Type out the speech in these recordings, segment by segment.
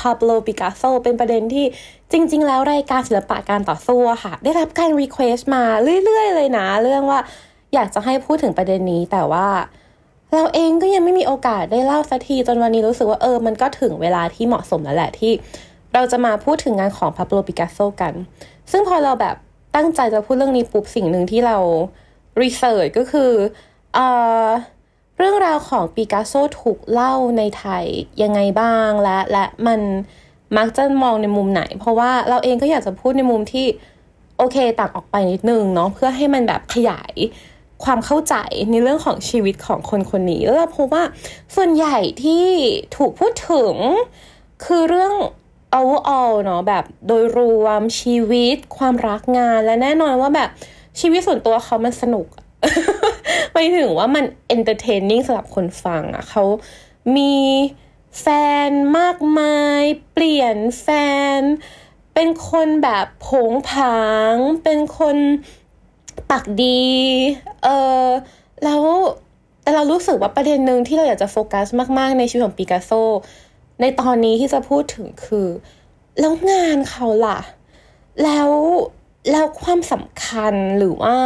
ปาโบลปิกัสโซเป็นประเด็นที่จริง ๆ แล้วรายการศิลปะการต่อสู้ค่ะ ได้รับการ request มาเรื่อย ๆ เลยนะ เรื่องว่าอยากจะให้พูดถึงประเด็นนี้แต่ว่า เราเองก็ยังไม่มีโอกาสได้เล่าสักทีจนวันนี้รู้สึกว่าเออมันก็ถึงเวลาที่เหมาะสมแล้วแหละที่ เราจะมาพูดถึงงานของปาโบลปิกัสโซกัน ซึ่งพอเราแบบตั้งใจจะพูดเรื่องนี้ปุ๊บสิ่งหนึ่งที่เรา research ก็คือเอ่อ เรื่องราวของปิกัสโซถูกเล่าในไทยยังไงบ้างและและมันมักจะมองในมุมไหน เพราะว่าเราเองก็อยากจะพูดในมุมที่โอเคต่างออกไปนิดนึงเนาะเพื่อให้มันแบบขยายความเข้าใจในเรื่องของชีวิตของคนคนนี้ แล้วเราพบว่าส่วนใหญ่ที่ถูกพูดถึงคือเรื่อง overall เนาะแบบโดยรวมชีวิต ความรักงานและแน่นอนว่าแบบชีวิตส่วนตัวเขามันสนุก ไปถึงว่ามัน entertaining สำหรับคนฟังอะเขามีแฟนมากมาย เปลี่ยนแฟน เป็นคนแบบผงผาง เป็นคนปากดี เออแล้วแต่เรารู้สึกว่าประเด็นหนึ่งที่เราอยากจะโฟกัสมากๆ ในชีวิตของปิกัสโซ ในตอนนี้ที่จะพูดถึงคือ แล้วงานเขาล่ะ แล้วแล้วความสำคัญหรือว่า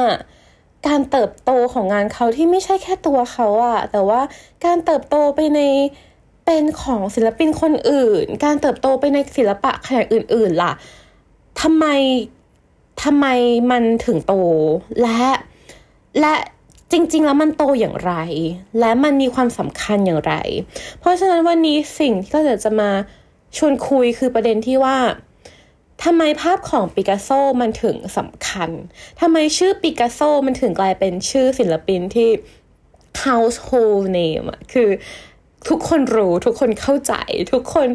การเติบโตของงานเขาที่ไม่ใช่แค่ตัวเขาอะแต่ว่าการเติบโตไปในเป็นของศิลปินคนอื่น การเติบโตไปในศิลปะแขนาดอื่น ๆ ล่ะทำไมทำไมมันถึงโตและและจริง ๆ แล้วมันโตอย่างไร และมันมีความสำคัญอย่างไร เพราะฉะนั้นวันนี้สิ่งที่เราจะมาชวนคุยคือประเด็นที่ว่า ทำไมภาพของปิกัสโซมันถึงสำคัญ ทำไมชื่อปิกัสโซมันถึงกลายเป็นชื่อศิลปินที่ household name คือทุกคนรู้ทุกคนเข้าใจ ทุกคน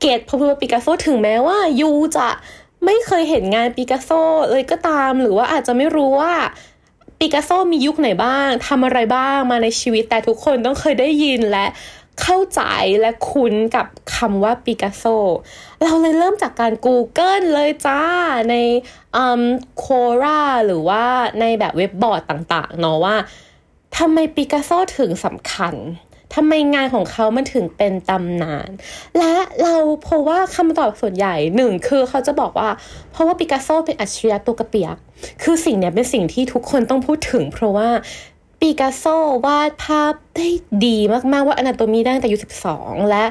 get เพราะว่าปิกัสโซถึงแม้ว่า you จะไม่เคยเห็นงานปิกัสโซเลยก็ตาม หรือว่าอาจจะไม่รู้ว่าปิกัสโซมียุคไหนบ้างทำอะไรบ้างมาในชีวิตแต่ทุกคนต้องเคยได้ยินและ เข้าใจและคุ้นกับคำว่าปิกัสโซ เราเลยเริ่มจากการ Google เลยจ้า ในโคราหรือว่าในแบบเว็บบอร์ดต่าง ๆ เนาะว่าทำไมปิกัสโซถึงสำคัญทำไมงานของเขามันถึงเป็นตำนาน และเราเพราะว่าคำตอบส่วนใหญ่หนึ่งคือเขาจะบอกว่า เพราะว่าปิกัสโซเป็นอัจฉริยะตัวกระเปียก คือสิ่งนี้เป็นสิ่งที่ทุกคนต้องพูดถึง เพราะว่า ปิกัสโซวาดภาพได้ดีมากๆว่าอนาโตมีได้ตั้งแต่อายุ 12 และ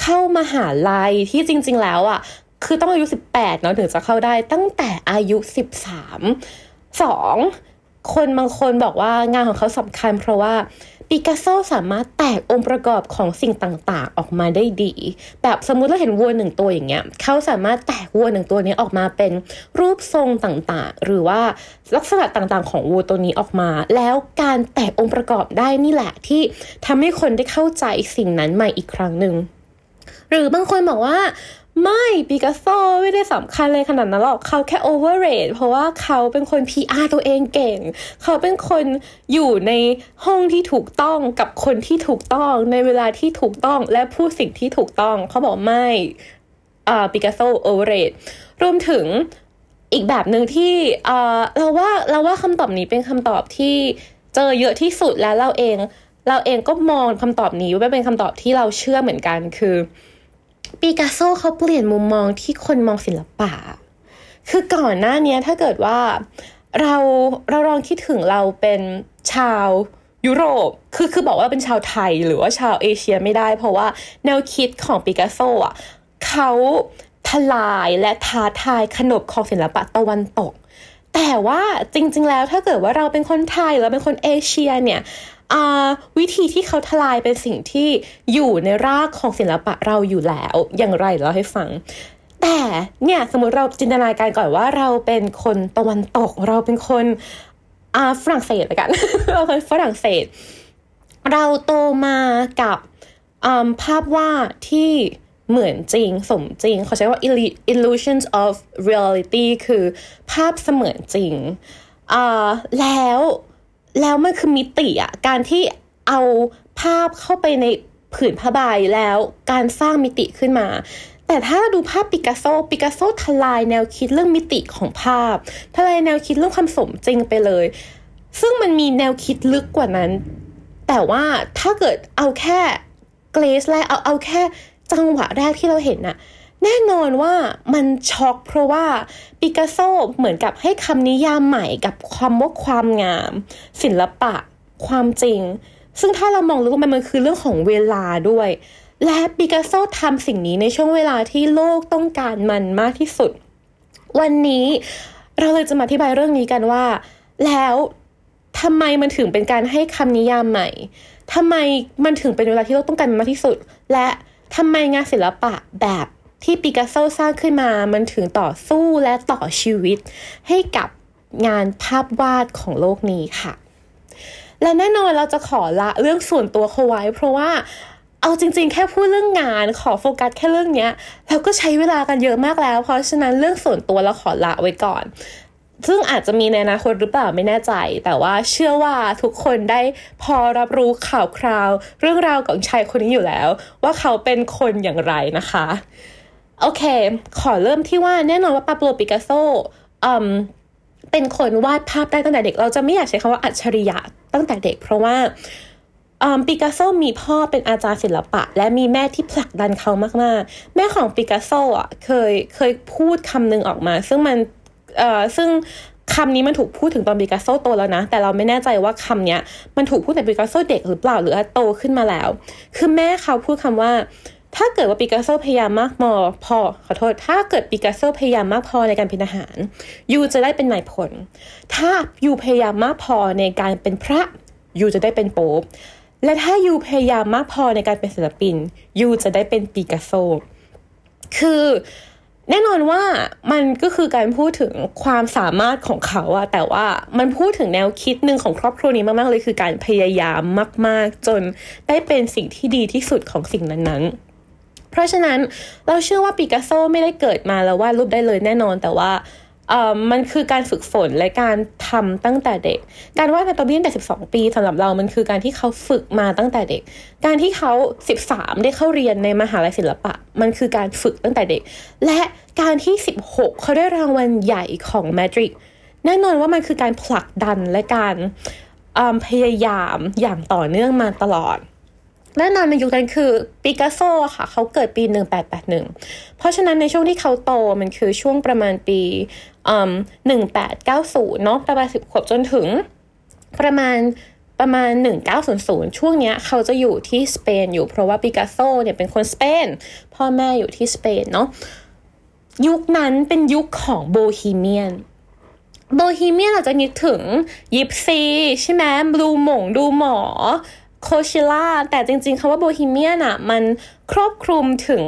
เข้ามาหาลัยที่จริง ๆ แล้วอะ คือต้องอายุ 18 เนาะถึงจะเข้าได้ตั้งแต่อายุ 13 2คนบางคนบอกว่างานของเขาสำคัญเพราะว่า ปิกัสโซสามารถแตกองค์ประกอบของสิ่งต่างๆ ออกมาได้ดี แบบสมมุติเราเห็นวัวหนึ่งตัวอย่างเงี้ยเขาสามารถแตกวัวหนึ่งตัวนี้ออกมาเป็นรูปทรงต่างๆ หรือว่าลักษณะต่างๆ ของวัวตัวนี้ออกมา แล้วการแตกองค์ประกอบได้นี่แหละที่ทำให้คนได้เข้าใจสิ่งนั้นใหม่อีกครั้งหนึ่งหรือบางคนบอกว่า ไม่ปิกัสโซไม่ได้สำคัญเลยขนาดนั้นหรอกเขาแค่ overrate เพราะว่าเขาเป็นคน PR ตัวเองเก่ง เขาเป็นคนอยู่ในห้องที่ถูกต้องกับคนที่ถูกต้องในเวลาที่ถูกต้องและพูดสิ่งที่ถูกต้อง เขาบอกไม่อ่าปิกัสโซโอเวอร์เรทรวมถึงอีกแบบหนึ่งที่เออเราว่าเราว่าคำตอบนี้เป็นคำตอบที่เจอเยอะที่สุดแล้วเราเอง เราเองก็มองคำตอบนี้ว่าเป็นคำตอบที่เราเชื่อเหมือนกันคือ ปิกัสโซเขาเปลี่ยนมุมมองที่คนมองศิลปะ คือก่อนหน้านี้ถ้าเกิดว่าเราเราลองคิดถึงเราเป็นชาวยุโรป คือคือบอกว่าเป็นชาวไทยหรือว่าชาวเอเชียไม่ได้ เพราะว่าแนวคิดของปิกัสโซอะเขาทลายและท้าทายขนบของศิลปะตะวันตก แต่ว่าจริงๆแล้วถ้าเกิดว่าเราเป็นคนไทยหรือเป็นคนเอเชียเนี่ย วิธีที่เขาทลายเป็นสิ่งที่อยู่ในรากของศิลปะเราอยู่แล้ว อย่างไรเราให้ฟัง แต่เนี่ยสมมติเราจินตนาการก่อนว่าเราเป็นคนตะวันตก เราเป็นคนฝรั่งเศสละกันเราเป็นฝรั่งเศส เราโตมากับภาพวาดที่เหมือนจริงสมจริง เขาใช้ว่า illusions of reality คือภาพเสมือนจริงแล้ว แล้วมันคือมิติอะการที่เอาภาพเข้าไปในผืนผ้าใบแล้วการสร้างมิติขึ้นมา แต่ถ้าเราดูภาพปิกัสโซปิกัสโซทลายแนวคิดเรื่องมิติของภาพทลายแนวคิดเรื่องความสมจริงไปเลย ซึ่งมันมีแนวคิดลึกกว่านั้น แต่ว่าถ้าเกิดเอาแค่ glance แรกเอาเอาแค่จังหวะแรกที่เราเห็นน่ะ แน่นอนว่ามันช็อกเพราะว่าปิกัสโซเหมือนกับให้คำนิยามใหม่กับความว่าความงาม ศิลปะ ความจริง ซึ่งถ้าเรามองลึกมันมันคือเรื่องของเวลาด้วย และปิกัสโซทำสิ่งนี้ในช่วงเวลาที่โลกต้องการมันมากที่สุด วันนี้เราเลยจะมาอธิบายเรื่องนี้กันว่า แล้วทำไมมันถึงเป็นการให้คำนิยามใหม่ทำไมมันถึงเป็นเวลาที่โลกต้องการมันมากที่สุด และทำไมงานศิลปะแบบ ที่ปิกัสโซสร้างขึ้นมามันถึงต่อสู้และต่อชีวิต ให้กับงานภาพวาดของโลกนี้ค่ะ และแน่นอนเราจะขอละเรื่องส่วนตัวเขาไว้ เพราะว่าเอาจริง ๆ แค่พูดเรื่องงานขอโฟกัสแค่เรื่องเนี้ยเราก็ใช้เวลากันเยอะมากแล้ว เพราะฉะนั้นเรื่องส่วนตัวเราขอละไว้ก่อน ซึ่งอาจจะมีในอนาคตหรือเปล่าไม่แน่ใจ แต่ว่าเชื่อว่าทุกคนได้พอรับรู้ข่าวคราว เรื่องราวของชายคนนี้อยู่แล้ว ว่าเขาเป็นคนอย่างไรนะคะ โอเค ขอเริ่มที่ว่าแน่นอนว่าปาโบปิกัสโซเป็นคนวาดภาพได้ตั้งแต่เด็ก เราจะไม่อยากใช้คำว่าอัจฉริยะตั้งแต่เด็ก เพราะว่าปิกัสโซมีพ่อเป็นอาจารย์ศิลปะ และมีแม่ที่ผลักดันเขามากๆ แม่ของปิกัสโซอะเคยเคยพูดคำหนึ่งออกมา ซึ่งมันซึ่งคำนี้มันถูกพูดถึงตอนปิกัสโซโตแล้วนะ แต่เราไม่แน่ใจว่าคำเนี้ยมันถูกพูดแต่ปิกัสโซเด็กหรือเปล่าหรือโตขึ้นมาแล้ว คือแม่เขาพูดคำว่า ถ้าเกิดว่าปิกัสโซพยายามมากมอพอขอโทษ ถ้าเกิดปิกัสโซพยายามมากพอในการเป็นทหาร you จะได้เป็นนายพล ถ้ายูพยายามมากพอในการเป็นพระยูจะได้เป็นโป๊ปและถ้ายูพยายามมากพอในการเป็นศิลปินยูจะได้เป็นปิกัสโซ คือแน่นอนว่ามันก็คือการพูดถึงความสามารถของเขาอะแต่ว่ามันพูดถึงแนวคิดหนึ่งของครอบครัวนี้มากๆเลยคือการพยายามมาก ๆ จนได้เป็นสิ่งที่ดีที่สุดของสิ่งนั้นๆ เพราะฉะนั้นเราเชื่อว่าปิกัสโซไม่ได้เกิดมาแล้ววาดรูปได้เลยแน่นอนแต่ว่ามันคือการฝึกฝนและการทำตั้งแต่เด็ก การวาดในตอนนี้ตั้งแต่12 ปีสำหรับเรามันคือการที่เขาฝึกมาตั้งแต่เด็ก การที่เขา 13 ได้เข้าเรียนในมหาลัยศิลปะ มันคือการฝึกตั้งแต่เด็ก และการที่ 16 เขาได้รางวัลใหญ่ของแมดริดแน่นอนว่ามันคือการผลักดันและการพยายามอย่างต่อเนื่องมาตลอด แน่นอนในยุคนั้นคือปิกัสโซค่ะ เขาเกิดปี 1881 เพราะฉะนั้นในช่วงที่เขาโตมันคือช่วงประมาณปี1890 เนาะประมาณ 10 ขวบจนถึงประมาณประมาณ 1900 ช่วงเนี้ยเขาจะอยู่ที่สเปนอยู่เพราะว่าปิกัสโซเนี่ยเป็นคนสเปน พ่อแม่อยู่ที่สเปนเนาะยุคนั้นเป็นยุคของโบฮีเมียนโบฮีเมียนอาจจะนึกถึงยิปซีใช่ไหมดูหมงดูหมอ Coachella แต่จริงๆคำว่าโบฮีเมียนอะมันครอบคลุมถึง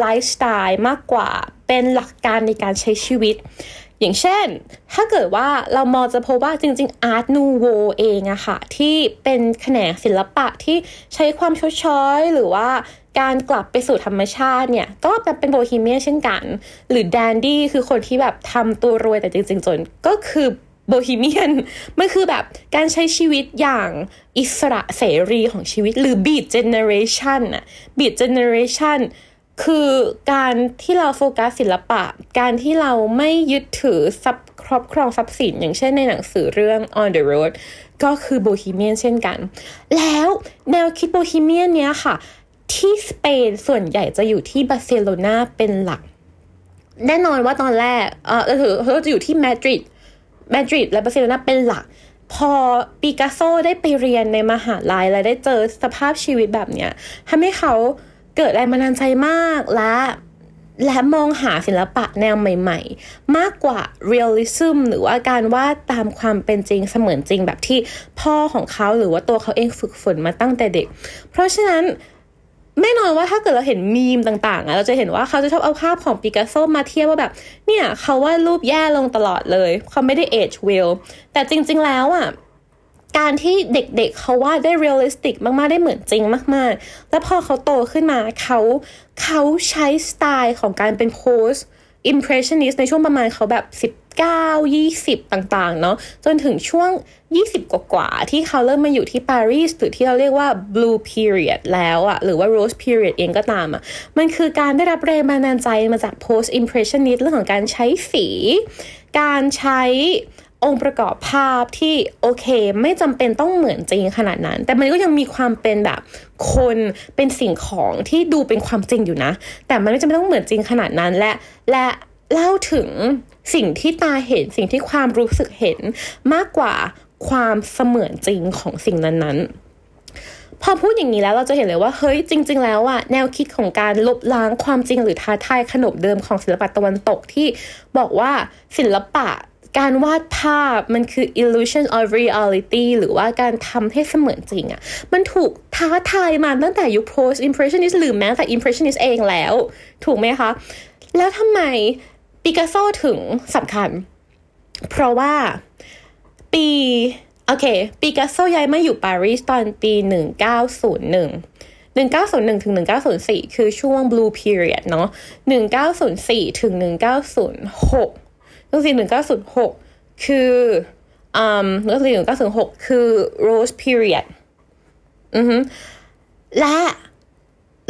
ไลฟ์สไตล์มากกว่าเป็นหลักการในการใช้ชีวิต อย่างเช่น ถ้าเกิดว่าเรามองจะพบว่าจริง ๆ อาร์ตนูโวเองอะค่ะ ที่เป็นแขนงศิลปะที่ใช้ความชดช้อยหรือว่าการกลับไปสู่ธรรมชาติเนี่ย ก็เป็นโบฮีเมียนเช่นกัน หรือ dandy คือคนที่แบบทำตัวรวยแต่จริง ๆ จนก็คือ โบฮีเมียนมันคือแบบการใช้ชีวิตอย่างอิสระเสรีของชีวิต หรือ Beat Generation อะ Beat Generation คือการที่เราโฟกัสศิลปะ การที่เราไม่ยึดถือทรัพย์ครอบครองทรัพย์สิน อย่างเช่นในหนังสือเรื่อง On the Road ก็คือโบฮีเมียนเช่นกัน แล้วแนวคิดโบฮีเมียนเนี้ยค่ะ ที่สเปนส่วนใหญ่จะอยู่ที่บาร์เซโลนาเป็นหลัก แน่นอนว่าตอนแรกเออถือเขาจะอยู่ที่มาดริด มาดริดและบาร์เซโลนาเป็นหลัก พอปิกัสโซได้ไปเรียนในมหาลัยและได้เจอสภาพชีวิตแบบเนี้ยทำให้เขาเกิดแรงบันดาลใจมากและและมองหาศิลปะแนวใหม่ๆ มากกว่า realism หรือว่าการวาดตามความเป็นจริงเสมือนจริงแบบที่พ่อของเขาหรือว่าตัวเขาเองฝึกฝนมาตั้งแต่เด็ก เพราะฉะนั้น แน่นอนว่าถ้าเกิดเราเห็นมีมต่างๆอะเราจะเห็นว่าเขาจะชอบเอาภาพของปิกัสโซมาเทียบว่าแบบ เนี่ยเขาว่ารูปแย่ลงตลอดเลย เขาไม่ได้ age well แต่จริง ๆ แล้วอะการที่เด็กๆเขาวาดได้ realistic มากๆ ได้เหมือนจริงมากๆ แล้วพอเขาโตขึ้นมาเขาเขาใช้สไตล์ของการเป็นโพส impressionist ในช่วงประมาณเขาแบบ 19 20 ต่างๆ เนาะจนถึงช่วง 20 กว่าๆที่เขาเริ่มมาอยู่ที่ปารีสหรือที่เราเรียกว่า blue period แล้วอะหรือว่า rose period เองก็ตามอะมันคือการได้รับแรงบันดาลใจมาจาก post impressionist เรื่องของการใช้สี การใช้ องค์ประกอบภาพที่โอเค ไม่จำเป็นต้องเหมือนจริงขนาดนั้น แต่มันก็ยังมีความเป็นแบบคนเป็นสิ่งของที่ดูเป็นความจริงอยู่นะ แต่มันไม่จำเป็นต้องเหมือนจริงขนาดนั้นและและเล่าถึงสิ่งที่ตาเห็นสิ่งที่ความรู้สึกเห็นมากกว่าความเสมือนจริงของสิ่งนั้นๆพอพูดอย่างนี้แล้วเราจะเห็นเลยว่าเฮ้ยจริง ๆ แล้วอะแนวคิดของการลบล้างความจริงหรือท้าทายขนบเดิมของศิลปะตะวันตกที่บอกว่าศิลปะ การวาดภาพมันคือ illusion of reality หรือว่าการทำให้เสมือนจริงอะมันถูกท้าทายมาตั้งแต่ยุค post impressionist หรือแม้แต่ impressionist เองแล้ว ถูกไหมคะ แล้วทำไมปิกัสโซถึงสำคัญ เพราะว่าปีโอเคปิกัสโซย้ายมาอยู่ปารีสตอนปี 1901 1901ถึง1904 คือช่วง blue period เนาะ1904ถึง1906 รุ่งสิบหนึ่งเก็คือ1906คืออืมก็คือ1906คือ rose period อือฮึและ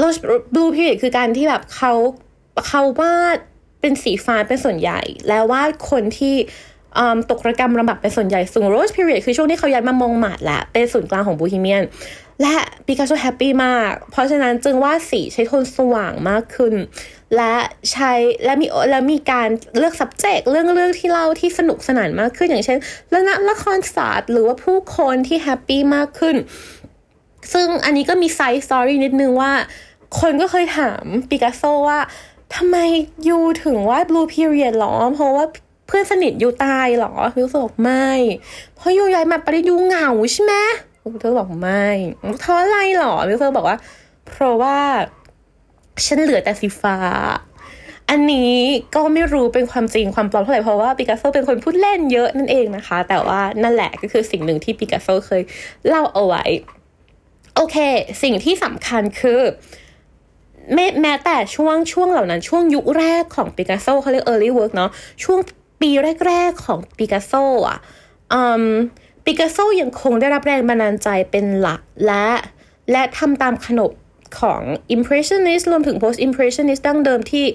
rose blue period คือการที่แบบเขาเขาวาดเป็นสีฟ้าเป็นส่วนใหญ่ แล้ววาดคนที่ตกระกรรมลำบากเป็นส่วนใหญ่ส่วน rose period คือช่วงที่เขาย้ายมามงมาร์ตแหละเป็นศูนย์กลางของโบฮีเมียน และปิกัสโซ happy มาก เพราะฉะนั้นจึงวาดสีใช้โทนสว่างมากขึ้น และใช้และมีและมีการเลือก subject เรื่องเรื่องที่เล่าที่สนุกสนานมากขึ้นอย่างเช่นเรื่องละครสัตว์หรือว่าผู้คนที่ happy มากขึ้น ซึ่งอันนี้ก็มี side story นิดนึงว่า คนก็เคยถามปิกัสโซว่าทำไม you ถึงวาด blue period หรอ เพราะว่าเพื่อนสนิท you ตายหรอ you บอกไม่ เพราะ you ย้ายมาปารีส you เหงาใช่ไหมเธอบอกไม่เพราะอะไรหรอมิเธอบอกว่า เพราะว่า ฉันเหลือแต่สีฟ้า อันนี้ก็ไม่รู้เป็นความจริงความปลอมเท่าไหร่เพราะว่าปิกัสโซเป็นคนพูดเล่นเยอะนั่นเองนะคะ แต่ว่านั่นแหละก็คือสิ่งหนึ่งที่ปิกัสโซเคยเล่าเอาไว้ โอเค สิ่งที่สำคัญคือแม้แต่ช่วงช่วงเหล่านั้นช่วงยุคแรกของปิกัสโซเขาเรียก early work เนาะช่วงปีแรก ๆ ของปิกัสโซอะปิกัสโซยังคงได้รับแรงบันดาลใจเป็นหลักและและทำตามขนบ ของ impressionist รวมถึง post impressionist ดั้งเดิมที่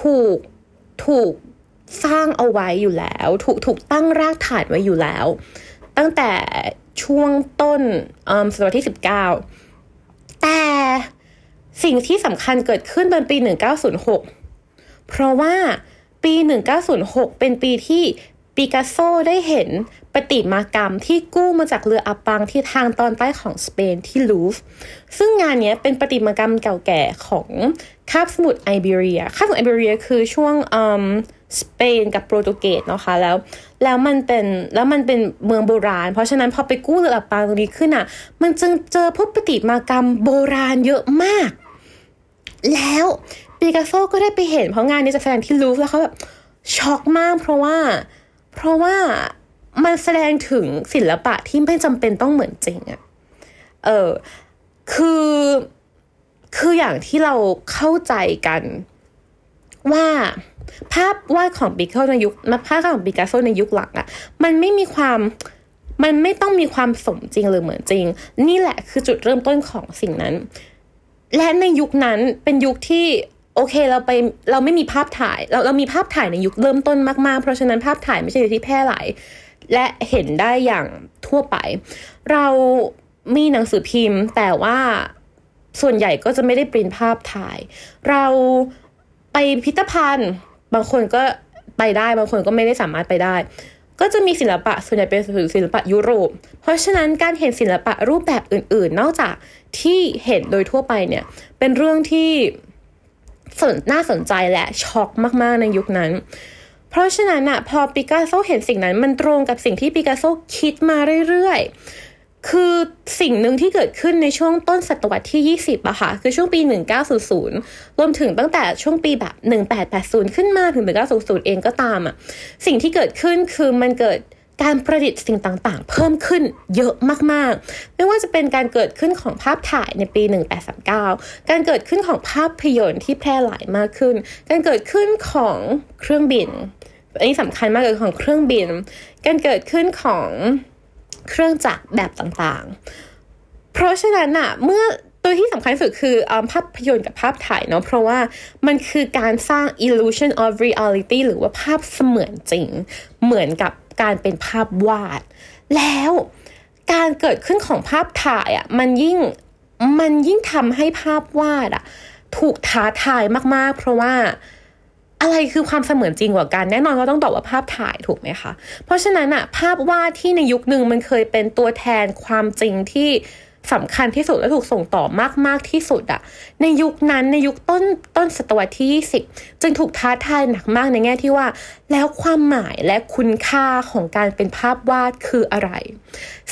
ถูกถูกสร้างเอาไว้อยู่แล้ว ถูกถูกตั้งรากฐานไว้อยู่แล้ว ตั้งแต่ช่วงต้นศตวรรษที่ 19 แต่สิ่งที่สำคัญเกิดขึ้นเป็นปี 1906 เพราะว่าปี 1906 เป็นปีที่ ปิกัสโซได้เห็นปฏิมากรรมที่กู้มาจากเรืออับปังที่ทางตอนใต้ของสเปนที่ลูฟ ซึ่งงานนี้เป็นปฏิมากรรมเก่าแก่ของคาบสมุทรไอเบรีย คาบสมุทรไอเบรียคือช่วงสเปนกับโปรตุเกสนะคะแล้วแล้วมันเป็นแล้วมันเป็นเมืองโบราณ เพราะฉะนั้นพอไปกู้เรืออับปังตรงนี้ขึ้นอะ มันจึงเจอพวกปฏิมากรรมโบราณเยอะมาก แล้วปิกัสโซก็ได้ไปเห็นเพราะงานนี้จะแสดงที่ลูฟแล้วเขาแบบช็อกมากเพราะว่า เพราะว่ามันแสดงถึงศิลปะที่ไม่จำเป็นต้องเหมือนจริงอะเออคือคืออย่างที่เราเข้าใจกันว่าภาพวาดของปิกัสโซในยุคภาพของปิกัสโซในยุคหลังอะมันไม่มีความมันไม่ต้องมีความสมจริงหรือเหมือนจริง นี่แหละคือจุดเริ่มต้นของสิ่งนั้น และในยุคนั้นเป็นยุคที่ โอเคเราไปเราไม่มีภาพถ่าย เราเรามีภาพถ่ายในยุคเริ่มต้นมากๆ เพราะฉะนั้นภาพถ่ายไม่ใช่ที่แพร่หลาย และเห็นได้อย่างทั่วไป เรามีหนังสือพิมพ์ แต่ว่าส่วนใหญ่ก็จะไม่ได้ปริ้นภาพถ่าย เราไปพิพิธภัณฑ์ บางคนก็ไปได้บางคนก็ไม่ได้สามารถไปได้ ก็จะมีศิลปะส่วนใหญ่เป็นศิลปะยุโรป เพราะฉะนั้นการเห็นศิลปะรูปแบบอื่น ๆ นอกจากที่เห็นโดยทั่วไปเนี่ยเป็นเรื่องที่ สนน่าสนใจและช็อกมากๆในยุคนั้น เพราะฉะนั้นอะพอปิกัสโซเห็นสิ่งนั้นมันตรงกับสิ่งที่ปิกัสโซคิดมาเรื่อยๆ คือสิ่งหนึ่งที่เกิดขึ้นในช่วงต้นศตวรรษที่ 20อะค่ะ คือช่วงปี 1900 รวมถึงตั้งแต่ช่วงปีแบบ 1880 ขึ้นมาถึง 1900 เองก็ตามอะสิ่งที่เกิดขึ้นคือมันเกิด การประดิษฐ์สิ่งต่างๆ เพิ่มขึ้นเยอะมากๆ ไม่ว่าจะเป็นการเกิดขึ้นของภาพถ่ายในปี 1839 การเกิดขึ้นของภาพยนตร์ที่แพร่หลายมากขึ้น การเกิดขึ้นของเครื่องบิน อันนี้สำคัญมากเลยของเครื่องบิน การเกิดขึ้นของเครื่องจักรแบบต่างๆ เพราะฉะนั้นอะเมื่อ ตัวที่สำคัญสุดคืออภาพยนตร์กับภาพถ่ายเนาะเพราะว่ามันคือการสร้าง illusion of reality หรือว่าภาพเสมือนจริง เหมือนกับการเป็นภาพวาด แล้วการเกิดขึ้นของภาพถ่ายอะ่ะมันยิ่งมันยิ่งทำให้ภาพวาดอะ่ะถูกท้าทายมากๆ เพราะว่าอะไรคือความเสมือนจริงกว่ากันแน่นอนก็ต้องตอบว่าภาพถ่ายถูกไหมคะ เพราะฉะนั้นอะภาพวาดที่ในยุคหนึ่งมันเคยเป็นตัวแทนความจริงที่ สำคัญที่สุดและถูกส่งต่อมากมากที่สุดอะในยุคนั้นในยุคต้นต้นศตวรรษที่ 20 จึงถูกท้าทายหนักมากในแง่ที่ว่า แล้วความหมายและคุณค่าของการเป็นภาพวาดคืออะไร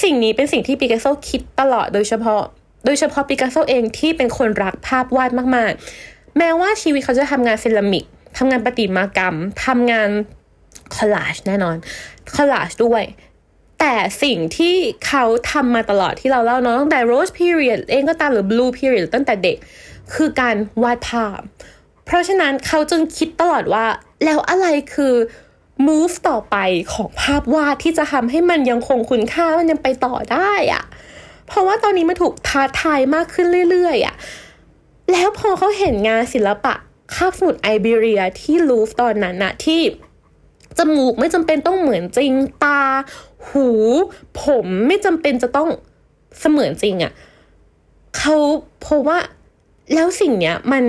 สิ่งนี้เป็นสิ่งที่ปิกัสโซคิดตลอดโดยเฉพาะ โดยเฉพาะปิกัสโซเองที่เป็นคนรักภาพวาดมากๆ แม้ว่าชีวิตเขาจะทำงานเซรามิกทำงานประติมากรรมทำงานคอลลาจแน่นอนคอลลาจด้วย แต่สิ่งที่เขาทำมาตลอดที่เราเล่าเนาะตั้งแต่ Rose Period เองก็ตามหรือ Blue Period ตั้งแต่เด็ก คือการวาดภาพ เพราะฉะนั้นเขาจึงคิดตลอดว่า แล้วอะไรคือ move ต่อไปของภาพวาดที่จะทำให้มันยังคงคุณค่ามันยังไปต่อได้อะเพราะว่าตอนนี้มันถูกท้าทายมากขึ้นเรื่อยๆอะแล้วพอเขาเห็นงานศิลปะคาบสมุทรไอเบเรียที่ลูฟตอนนั้นนะที่จมูกไม่จำเป็นต้องเหมือนจริงตา หู ผมไม่จำเป็นจะต้องเสมือนจริงอะ่ะเขาพบว่าแล้วสิ่งเนี้ยมัน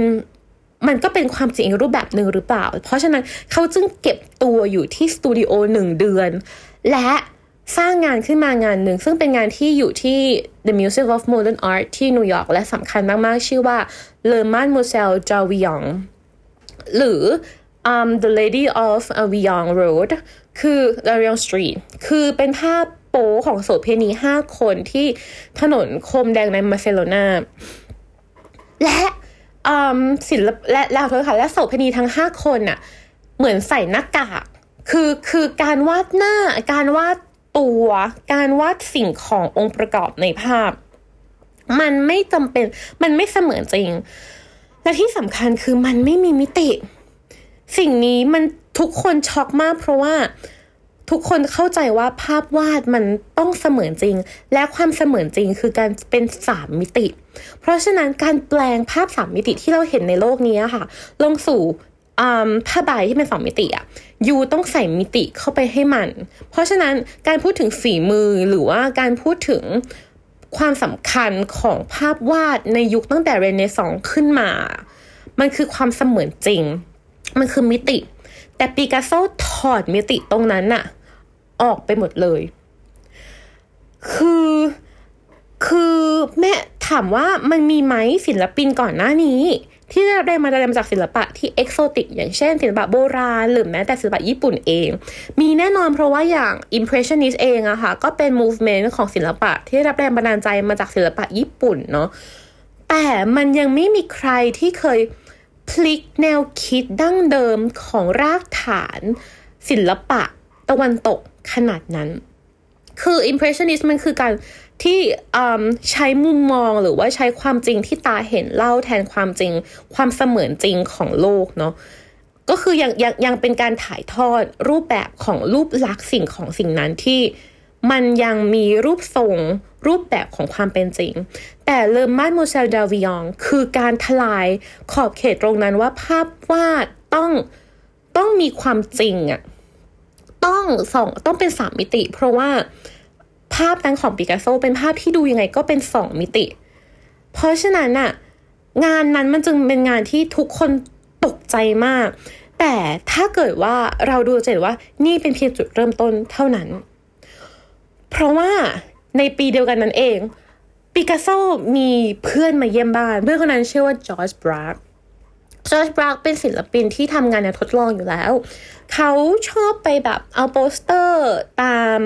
มันก็เป็นความจริงรูปแบบหนึ่งหรือเปล่า เพราะฉะนั้นเขาจึงเก็บตัวอยู่ที่สตูดิโอหนึ่งเดือน และสร้างงานขึ้นมางานหนึ่ง ซึ่งเป็นงานที่อยู่ที่ The Museum of Modern Art ที่นิวยอร์กและสำคัญมากๆ ชื่อว่า Le Man Museo j a v i o n หรือ um, The Lady of a v i o n g Road คือ a v i o n Street คือเป็นภาพโป๊ของโสเภณีห้าคนที่ถนนโคมแดงในมาเซโลนา และศิลปและแล้วเธอค่ะและโสเภณีทั้งห้าคนน่ะ เหมือนใส่หน้ากาก คือคือการวาดหน้า การวาดตัว การวาดสิ่งขององค์ประกอบในภาพ มันไม่จำเป็น มันไม่เสมือนจริง และที่สำคัญคือมันไม่มีมิติ สิ่งนี้มันทุกคนช็อกมาก เพราะว่าทุกคนเข้าใจว่าภาพวาดมันต้องเสมือนจริง และความเสมือนจริงคือการเป็นสามมิติ เพราะฉะนั้นการแปลงภาพสามมิติที่เราเห็นในโลกนี้ค่ะ ลงสู่ผ้าใบที่เป็นสองมิติอะยูต้องใส่มิติเข้าไปให้มัน เพราะฉะนั้นการพูดถึงฝีมือหรือว่าการพูดถึงความสำคัญของภาพวาดในยุคตั้งแต่เรเนซองส์ขึ้นมา มันคือความเสมือนจริง มันคือมิติ แต่ปิกัสโซถอดมิติตรงนั้นอะออกไปหมดเลย คือคือแม่ถามว่ามันมีไหมศิลปินก่อนหน้านี้ ที่ได้มาได้มาจากศิลปะที่เอกโซติก อย่างเช่นศิลปะโบราณ หรือแม้แต่ศิลปะญี่ปุ่นเอง มีแน่นอนเพราะว่าอย่าง Impressionist เองอะค่ะ ก็เป็น movement ของศิลปะที่ได้รับแรงบันดาลใจมาจากศิลปะญี่ปุ่นเนาะแต่มันยังไม่มีใครที่เคย พลิกแนวคิดดั้งเดิมของรากฐาน ศิลปะตะวันตกขนาดนั้น คือ impressionist มันคือการที่ใช้มุมมองหรือว่าใช้ความจริงที่ตาเห็นเล่าแทนความจริง ความเสมือนจริงของโลกเนาะก็คือยังยังยังเป็นการถ่ายทอดรูปแบบของรูปลักษณ์สิ่งของสิ่งนั้นที่ มันยังมีรูปทรงรูปแบบของความเป็นจริง แต่เลอมาดโมเซลดาวิองคือการทลายขอบเขตตรงนั้นว่าภาพวาดต้องต้องมีความจริงอะต้องสองต้องเป็นสามมิติ เพราะว่าภาพนั้นของปิกัสโซเป็นภาพที่ดูยังไงก็เป็นสองมิติ เพราะฉะนั้นอะงานนั้นมันจึงเป็นงานที่ทุกคนตกใจมาก แต่ถ้าเกิดว่าเราดูจะเห็นว่านี่เป็นเพียงจุดเริ่มต้นเท่านั้น เพราะว่าในปีเดียวกันนั้นเองปิกัสโซมีเพื่อนมาเยี่ยมบ้าน เพื่อนคนนั้นชื่อว่าจอร์จบรักจอร์จบรักเป็นศิลปินที่ทำงานในทดลองอยู่แล้ว เขาชอบไปแบบเอาโปสเตอร์ตาม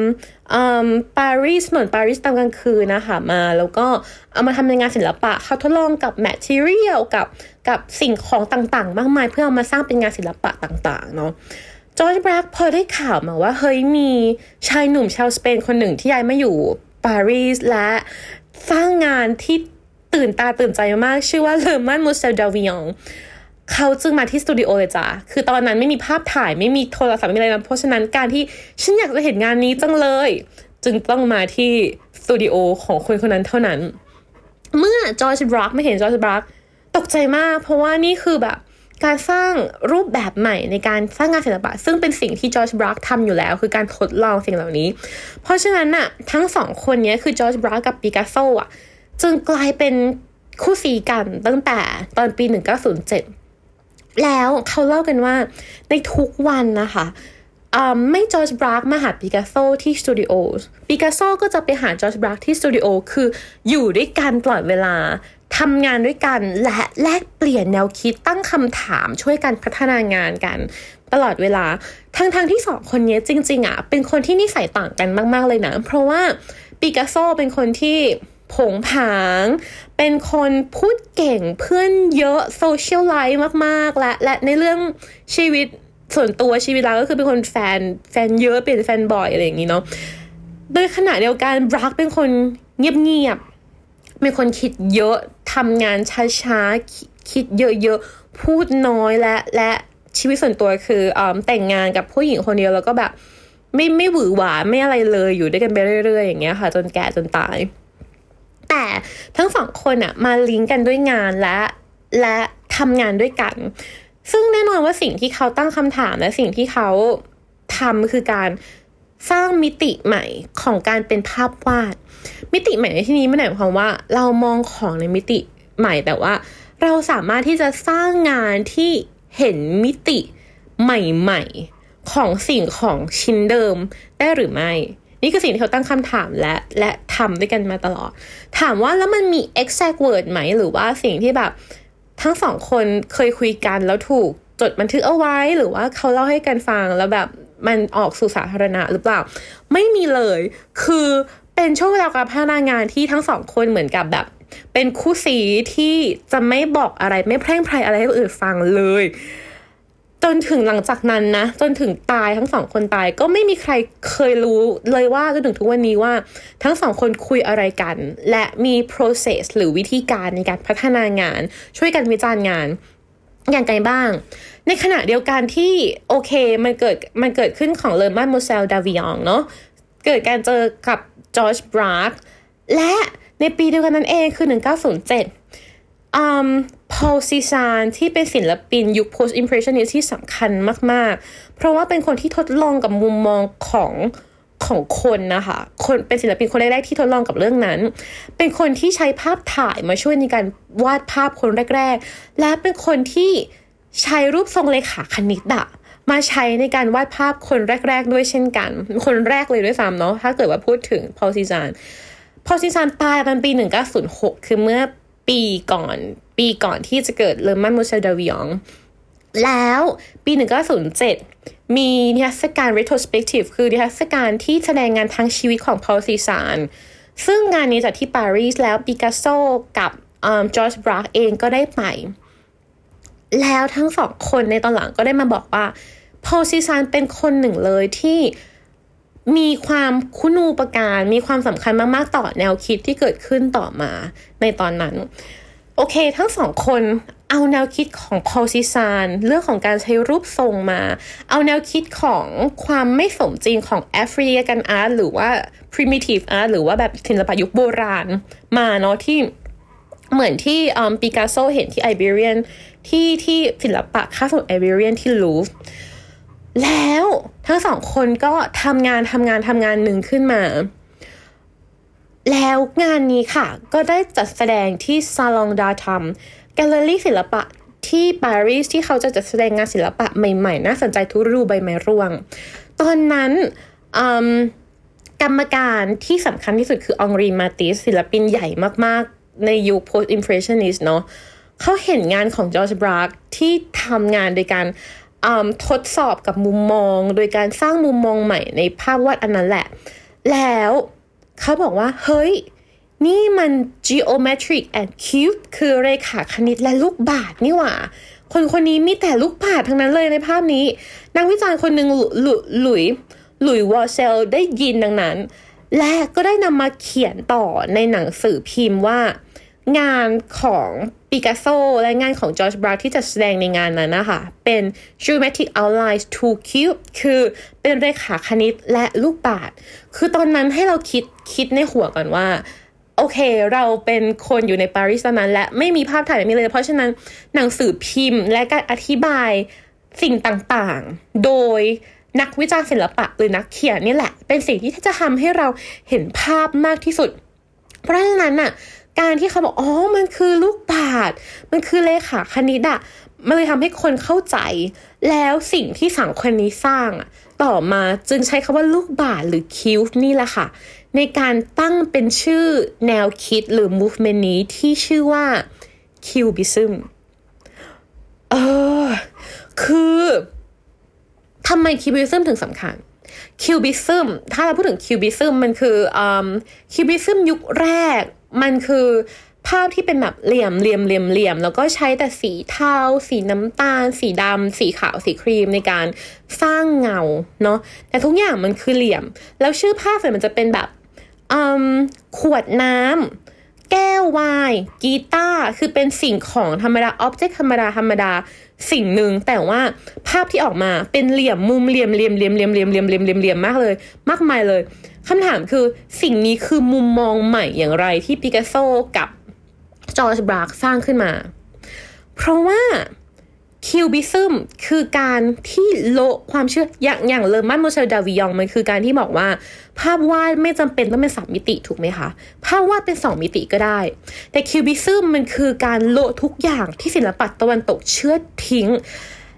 ปารีสถนนปารีสตามกลางคืนนะคะมา แล้วก็เอามาทำในงานศิลปะ เขาทดลองกับ material กับกับสิ่งของต่างๆ มากมาย เพื่อเอามาสร้างเป็นงานศิลปะต่างๆเนาะ จอร์จบรักพอได้ข่าวมาว่าเฮ้ยมีชายหนุ่มชาวสเปนคนหนึ่งที่ย้ายมาอยู่ปารีสและสร้างงานที่ตื่นตาตื่นใจมาก ชื่อว่า Les Demoiselles d'Avignon เขาจึงมาที่สตูดิโอเลยจ้ะ คือตอนนั้นไม่มีภาพถ่ายไม่มีโทรศัพท์ไม่มีอะไรนะ เพราะฉะนั้นการที่ฉันอยากจะเห็นงานนี้จังเลย จึงต้องมาที่สตูดิโอของคนคนนั้นเท่านั้น เมื่อจอร์จบรากมาเห็นจอร์จบรากตกใจมาก เพราะว่านี่คือแบบ การสร้างรูปแบบใหม่ในการสร้างงานศิลปะ ซึ่งเป็นสิ่งที่จอร์จบรากทำอยู่แล้ว คือการทดลองสิ่งเหล่านี้ เพราะฉะนั้นน่ะทั้งสองคนนี้คือจอร์จบรากกับปิกัสโซอะจึงกลายเป็นคู่ซี้กันตั้งแต่ตอนปี 1907 แล้วเขาเล่ากันว่าในทุกวันนะคะไม่จอร์จบรากมาหาปิกัสโซที่สตูดิโอปิกัสโซก็จะไปหาจอร์จบรากที่สตูดิโอคืออยู่ด้วยกันตลอดเวลา ทำงานด้วยกันและแลกเปลี่ยนแนวคิดตั้งคำถามช่วยกันพัฒนางานกัน ตลอดเวลา ทั้งทางที่สองคนนี้จริง ๆอะเป็นคนที่นิสัยต่างกันมาก ๆ เลยนะ เพราะว่าปิกัสโซเป็นคนที่ผงผาง เป็นคนพูดเก่งเพื่อนเยอะโซเชียลไลฟ์มากๆและและในเรื่องชีวิตส่วนตัวชีวิตเราก็คือเป็นคนแฟนแฟนเยอะเป็นแฟนบ่อยอะไรอย่างนี้เนาะโดยขณะเดียวกันบรักเป็นคนเงียบ เป็นคนคิดเยอะทำงานช้าๆ คิดเยอะๆ พูดน้อยและและชีวิตส่วนตัวคืออแต่งงานกับผู้หญิงคนเดียวแล้วก็แบบ ไม่ไม่หวือหวาไม่อะไรเลยอยู่ด้วยกันไปเรื่อยๆ อย่างเงี้ยค่ะ จนแก่จนตาย แต่ทั้งสองคนอะมาลิงก์กันด้วยงานและและทำงานด้วยกัน ซึ่งแน่นอนว่าสิ่งที่เขาตั้งคำถามและสิ่งที่เขาทำคือการสร้างมิติใหม่ของการเป็นภาพวาด มิติใหม่ในที่นี้ไม่ได้หมายความว่า เรามองของในมิติใหม่แต่ว่า เราสามารถที่จะสร้างงานที่เห็นมิติใหม่ๆ ของสิ่งของชิ้นเดิมได้หรือไม่ นี่คือสิ่งที่เขาตั้งคำถามและและทำด้วยกันมาตลอด ถามว่าแล้วมันมี exact word ไหม หรือว่าสิ่งที่แบบทั้งสองคนเคยคุยกันแล้วถูกจดบันทึกเอาไว้หรือว่าเขาเล่าให้กันฟังแล้วแบบมันออกสู่สาธารณะหรือเปล่า ไม่มีเลย คือ เป็นช่วงเวลาการพัฒนางานที่ทั้งสองคนเหมือนกับแบบ เป็นคู่สีที่จะไม่บอกอะไรไม่แพร่งพรอะไรให้คนอื่นฟังเลย จนถึงหลังจากนั้นนะ จนถึงตายทั้งสองคนตายก็ไม่มีใครเคยรู้เลยว่าจนถึงทุกวันนี้ว่า ทั้งสองคนคุยอะไรกัน และมี process หรือวิธีการในการพัฒนางาน ช่วยกันวิจารณ์งานอย่างไรบ้าง ในขณะเดียวกันที่โอเคมันเกิดมันเกิดขึ้นของ Les Demoiselles d'Avignon เนาะเกิดการเจอกับ จอร์จบรากและในปีเดียวกันนั้นเองคือ 1907อืมพอลเซซานที่เป็นศิลปินยุค post impressionist ที่สำคัญมาก ๆ เพราะว่าเป็นคนที่ทดลองกับมุมมองของของคนนะคะ คนเป็นศิลปินคนแรก ๆ ที่ทดลองกับเรื่องนั้น เป็นคนที่ใช้ภาพถ่ายมาช่วยในการวาดภาพคนแรก ๆ และเป็นคนที่ใช้รูปทรงเลขาคณิตอะ มาใช้ในการวาดภาพคนแรก ๆ ด้วยเช่นกัน คนแรกเลยด้วยซ้ำเนาะถ้าเกิดว่าพูดถึงพอซิซานพอซิซานตายตอนปี 1906 คือเมื่อปีก่อนปีก่อนที่จะเกิดเลอมันมูเซลดาวิองแล้วปี 1907 มีนิทรรศการ retrospective คือนิทรรศการที่แสดงงานทั้งชีวิตของพอลซีซานซึ่งงานนี้จัดที่ปารีสแล้วปิกัสโซกับจอร์จบรักเองก็ได้ไป แล้วทั้งสองคนในตอนหลังก็ได้มาบอกว่า พอลซีซานเป็นคนหนึ่งเลยที่มีความคุณูปการมีความสำคัญมาก ๆ ต่อแนวคิดที่เกิดขึ้นต่อมาในตอนนั้น โอเค ทั้งสองคนเอาแนวคิดของพอลซิซานเรื่องของการใช้รูปทรงมา เอาแนวคิดของความไม่สมจริงของ African art หรือว่า primitive art หรือว่าแบบศิลปะยุคโบราณมาเนาะที่เหมือนที่ปิกัสโซเห็นที่ Iberian ที่ที่ศิลปะคาบสมุทร Iberian ที่ลูฟวร์ แล้วทั้งสองคนก็ทำงานทำงานทำงานหนึ่งขึ้นมา แล้วงานนี้ค่ะ ก็ได้จัดแสดงที่ Salon d'Automne แกลเลอรี่ศิลปะที่ปารีสที่เขาจะจัดแสดงงานศิลปะใหม่ๆ น่าสนใจทุกฤดูใบไม้ร่วง ตอนนั้นกรรมการที่สำคัญที่สุดคือองรีมาติสศิลปินใหญ่มากๆ ในยุค post impressionist เนาะเขาเห็นงานของจอร์จบรักที่ทำงานโดยการ ทดสอบกับมุมมอง โดยการสร้างมุมมองใหม่ในภาพวาดอันนั้นแหละ แล้วเขาบอกว่า เฮ้ย นี่มัน geometric and cube คือเรขาคณิตและลูกบาศนี่หว่า คนคนนี้มีแต่ลูกป่าทั้งนั้นเลยในภาพนี้ นักวิจารณ์คนหนึ่งหลุหลุยหลุยวอร์เซลได้ยินดังนั้น และก็ได้นำมาเขียนต่อในหนังสือพิมพ์ว่า งานของ ปิกัสโซและงานของจอร์จบราที่จะแสดงในงานนั้นนะคะเป็น geometric outlines to cube คือเป็นเรขาคณิตและลูกบาศคือตอนนั้นให้เราคิดคิดในหัวก่อนว่าโอเค เราเป็นคนอยู่ในปารีสตอนนั้นและไม่มีภาพถ่ายแบบนี้เลย เพราะฉะนั้นหนังสือพิมพ์และการอธิบายสิ่งต่างๆ โดยนักวิจารณ์ศิลปะหรือนักเขียนนี่แหละ เป็นสิ่งที่จะทำให้เราเห็นภาพมากที่สุด เพราะฉะนั้นน่ะ การที่เขาบอกอ๋อมันคือลูกบาศมันคือเลขาคณิตอะมันเลยทำให้คนเข้าใจ แล้วสิ่งที่สองคนนี้สร้างอะต่อมาจึงใช้คำว่าลูกบาศก์หรือ cube นี่แหละค่ะ ในการตั้งเป็นชื่อแนวคิดหรือ movement นี้ที่ชื่อว่า Cubism เออคือทำไม Cubism ถึงสำคัญ Cubism ถ้าเราพูดถึง Cubism มันคือ Cubism ยุคแรก มันคือภาพที่เป็นแบบเหลี่ยมเหลี่ยมเหลี่ยมเหลี่ยมแล้วก็ใช้แต่สีเทาสีน้ำตาล สีดำสีขาวสีครีมในการสร้างเงาเนาะแต่ทุกอย่างมันคือเหลี่ยม แล้วชื่อภาพเนี่ยมันจะเป็นแบบขวดน้ำแก้ววายกีตาร์คือเป็นสิ่งของธรรมดาอ็อบเจกต์ธรรมดาธรรมดาสิ่งหนึ่งแต่ว่าภาพที่ออกมาเป็นเหลี่ยมมุมเหลี่ยมเหลี่ยมเหลี่ยมเหลี่ยมเหลี่ยมเหลี่ยมเหลี่ยมเหลี่ยมเหลี่ยมมากเลย มากมายเลย คำถามคือสิ่งนี้คือมุมมองใหม่อย่างไรที่ปิกัสโซกับจอร์จบรากสร้างขึ้นมา เพราะว่า Cubism คือการที่โละความเชื่ออย่างอย่าง Les Demoiselles d'Avignon มันคือการที่บอกว่า ภาพวาดไม่จำเป็นต้องเป็นสามมิติถูกไหมคะ ภาพวาดเป็นสองมิติก็ได้ แต่ Cubism มันคือการโละทุกอย่างที่ศิลปะตะวันตกเชื่อทิ้ง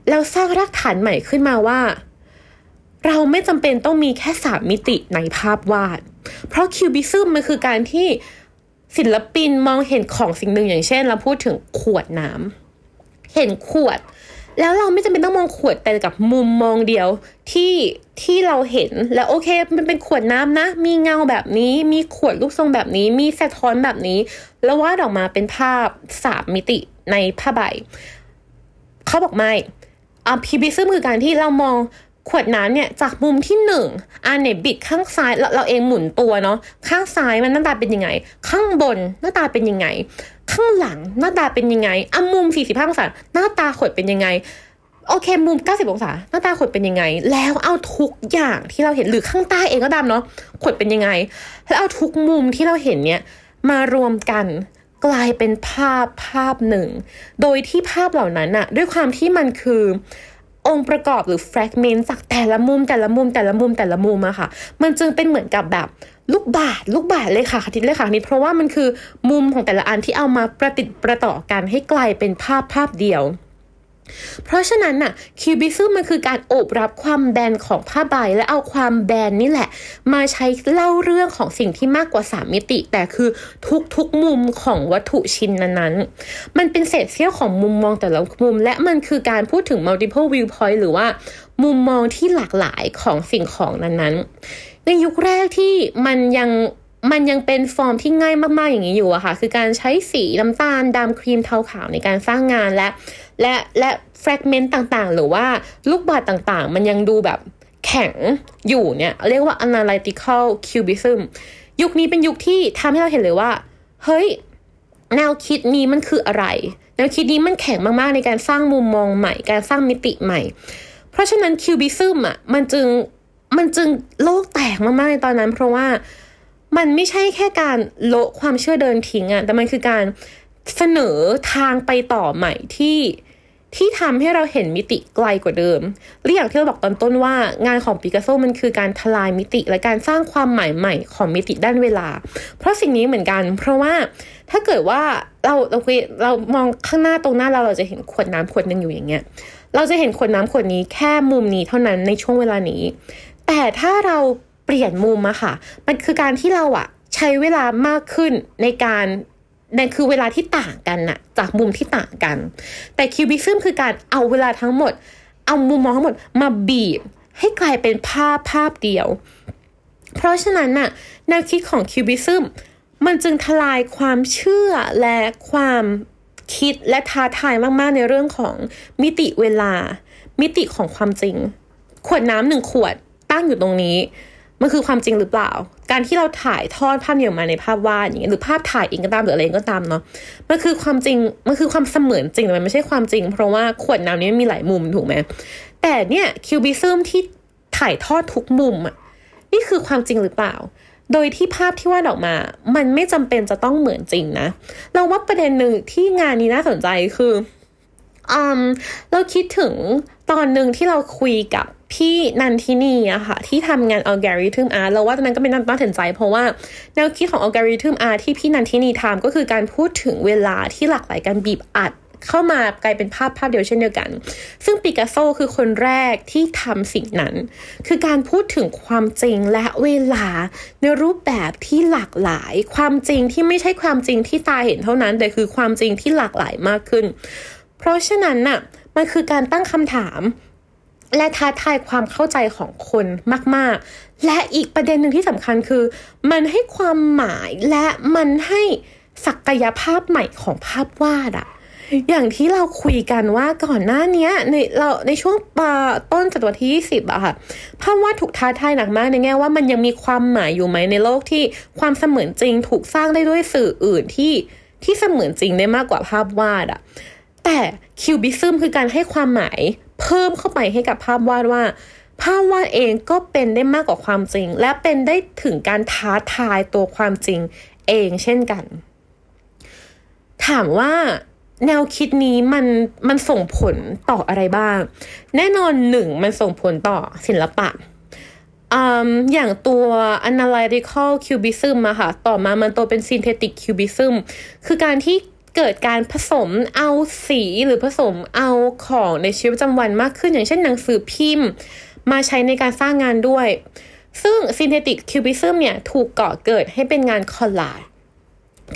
แล้วสร้างรากฐานใหม่ขึ้นมาว่า เราไม่จำเป็นต้องมีแค่สามมิติในภาพวาด เพราะคิวบิซึมมันคือการที่ศิลปินมองเห็นของสิ่งหนึ่งอย่างเช่น เราพูดถึงขวดน้ำเห็นขวด แล้วเราไม่จำเป็นต้องมองขวดแต่กับมุมมองเดียวที่ที่เราเห็นแล้วโอเค มันเป็นขวดน้ำนะ มีเงาแบบนี้ มีขวดลูกทรงแบบนี้ มีสะท้อนแบบนี้ แล้ววาดออกมาเป็นภาพสามมิติในผ้าใบเขาบอกไม่อะพีบีซึมคือการที่เรามอง ขวดน้ำเนี่ยจากมุมที่หนึ่งอันเนี่ยบิดข้างซ้ายเราเราเองหมุนตัวเนาะข้างซ้ายมันหน้าตาเป็นยังไง ข้างบนหน้าตาเป็นยังไง ข้างหลังหน้าตาเป็นยังไงอะมุม45องศาหน้าตาขวดเป็นยังไงโอเคมุม 90 องศาหน้าตาขวดเป็นยังไง แล้วเอาทุกอย่างที่เราเห็นหรือข้างใต้เองก็ตามเนาะขวดเป็นยังไง แล้วเอาทุกมุมที่เราเห็นเนี่ยมารวมกันกลายเป็นภาพภาพหนึ่ง โดยที่ภาพเหล่านั้นอะด้วยความที่มันคือ องค์ประกอบหรือแฟกเมนต์จากแต่ละมุมแต่ละมุมแต่ละมุมแต่ละมุมอะค่ะ มันจึงเป็นเหมือนกับแบบลูกบาศลูกบาศเลยค่ะคณิตเลยค่ะคณิตเพราะว่ามันคือมุมของแต่ละอันที่เอามาประติดประต่อกันให้กลายเป็นภาพภาพเดียว เพราะฉะนั้นน่ะคิวบิซึมมันคือการโอบรับความแบนของผ้าใบและเอาความแบนนี่แหละ มาใช้เล่าเรื่องของสิ่งที่มากกว่า 3 มิติ แต่คือทุกๆมุมของวัตถุชิ้นนั้นๆ มันเป็นเศษเสี้ยวของมุมมองแต่ละมุม และมันคือการพูดถึง multiple viewpoint หรือว่ามุมมองที่หลากหลายของสิ่งของนั้นๆ ในยุคแรกที่มันยังมันยังเป็นฟอร์มที่ง่ายมากๆอย่างนี้อยู่อะค่ะ คือการใช้สีน้ำตาลดำครีมเทาขาวในการสร้างงานและ และและแฟกเมนต์ต่างๆ หรือว่าลูกบาศต่างๆ มันยังดูแบบแข็งอยู่เนี่ย เรียกว่า analytical cubism ยุคนี้เป็นยุคที่ทำให้เราเห็นเลยว่า เฮ้ย แนวคิดนี้มันคืออะไร แนวคิดนี้มันแข็งมาก ๆ ในการสร้างมุมมองใหม่ การสร้างมิติใหม่ เพราะฉะนั้นคิวบิซึมอะ มันจึง มันจึงโลกแตกมาก ๆ ในตอนนั้น เพราะว่ามันไม่ใช่แค่การโละความเชื่อเดินทิ้งอะ แต่มันคือการเสนอทางไปต่อใหม่ที่ ที่ทำให้เราเห็นมิติไกลกว่าเดิมหรืออย่างที่เราบอกตอนต้นว่างานของปิกัสโซมันคือการทลายมิติ และการสร้างความหมายใหม่ของมิติด้านเวลา เพราะสิ่งนี้เหมือนกัน เพราะว่าถ้าเกิดว่าเราเราเรามองข้างหน้าตรงหน้าเราเราจะเห็นขวดน้ำขวดหนึ่งอยู่อย่างเงี้ย เราจะเห็นขวดน้ำขวดนี้แค่มุมนี้เท่านั้นในช่วงเวลานี้ แต่ถ้าเราเปลี่ยนมุมอะค่ะ มันคือการที่เราอะใช้เวลามากขึ้นในการ นั่นคือเวลาที่ต่างกันน่ะ จากมุมที่ต่างกัน แต่คิวบิซึมคือการเอาเวลาทั้งหมด เอามุมมองทั้งหมดมาบีบ ให้กลายเป็นภาพภาพเดียว เพราะฉะนั้นน่ะแนวคิดของคิวบิซึมมันจึงทลายความเชื่อและความคิดและท้าทายมาก ๆ ในเรื่องของมิติเวลา มิติของความจริง ขวดน้ำหนึ่งขวดตั้งอยู่ตรงนี้ มันคือความจริงหรือเปล่า การที่เราถ่ายทอดภาพนี้ออกมาในภาพวาดอย่างเงี้ยหรือภาพถ่ายเองก็ตามหรืออะไรก็ตามเนาะมันคือความจริงมันคือความเสมือนจริงแต่มันไม่ใช่ความจริง เพราะว่าขวดน้ำนี้มีหลายมุมถูกไหมแต่เนี่ยคิวบิซึมที่ถ่ายทอดทุกมุมอะนี่คือความจริงหรือเปล่า โดยที่ภาพที่วาดออกมา มันไม่จำเป็นจะต้องเหมือนจริงนะ เราว่าประเด็นหนึ่งที่งานนี้น่าสนใจคืออืมเราคิดถึงตอนหนึ่งที่เราคุยกับ พี่นันทินีอะค่ะที่ทำงานอัลกอริทึมอาร์เราว่าตอนนั้นก็เป็นน่าสนใจ เพราะว่าแนวคิดของอัลกอริทึมอาร์ที่พี่นันทินีทำก็คือการพูดถึงเวลาที่หลากหลายการบีบอัดเข้ามากลายเป็นภาพภาพเดียวเช่นเดียวกัน ซึ่งปิกัสโซคือคนแรกที่ทำสิ่งนั้น คือการพูดถึงความจริงและเวลาในรูปแบบที่หลากหลาย ความจริงที่ไม่ใช่ความจริงที่ตาเห็นเท่านั้น แต่คือความจริงที่หลากหลายมากขึ้น เพราะฉะนั้นน่ะ มันคือการตั้งคำถาม และท้าทายความเข้าใจของคนมาก ๆ และอีกประเด็นหนึ่งที่สำคัญคือ มันให้ความหมายและมันให้ศักยภาพใหม่ของภาพวาดอะอย่างที่เราคุยกันว่าก่อนหน้านี้ในเราในช่วงต้นศตวรรษที่20อะค่ะภาพวาดถูกท้าทายหนักมากในแง่ว่ามันยังมีความหมายอยู่ไหมในโลกที่ความเสมือนจริงถูกสร้างได้ด้วยสื่ออื่นที่ที่เสมือนจริงได้มากกว่าภาพวาดอะแต่คิวบิซึมคือการให้ความหมาย เพิ่มเข้าไปให้กับภาพวาดว่า ภาพวาดเองก็เป็นได้มากกว่าความจริง และเป็นได้ถึงการท้าทายตัวความจริงเองเช่นกัน ถามว่าแนวคิดนี้มันมันส่งผลต่ออะไรบ้าง แน่นอนหนึ่งมันส่งผลต่อศิลปะออย่างตัว analytical cubism อะค่ะ ต่อมามันโตเป็น synthetic cubism คือการที่ เกิดการผสมเอาสีหรือผสมเอาของในชีวิตประจำวันมากขึ้น อย่างเช่นหนังสือพิมพ์ มาใช้ในการสร้างงานด้วย ซึ่ง synthetic cubism เนี่ยถูกก่อเกิดให้เป็นงานคอลลาจ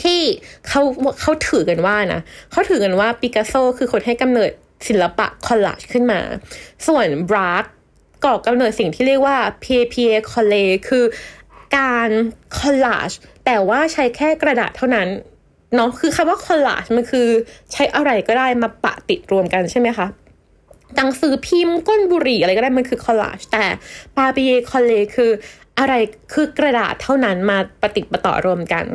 ที่เขาเขาถือกันว่านะเขาถือกันว่าปิกัสโซคือคนให้กำเนิดศิลปะคอลลาจขึ้นมา ส่วนบราร์กก่อกำเนิดสิ่งที่เรียกว่า PPA c o l l a คือการคอลลาจแต่ว่าใช้แค่กระดาษเท่านั้น เนาะคือคำว่าคอลลาจมันคือใช้อะไรก็ได้มาปะติดรวมกันใช่ไหมคะหนังสือพิมพ์ก้นบุหรี่อะไรก็ได้มันคือคอลลาจแต่ปาเปียคอลเลคืออะไรคือกระดาษเท่านั้นมาปฏิดปะต่อรวมกัน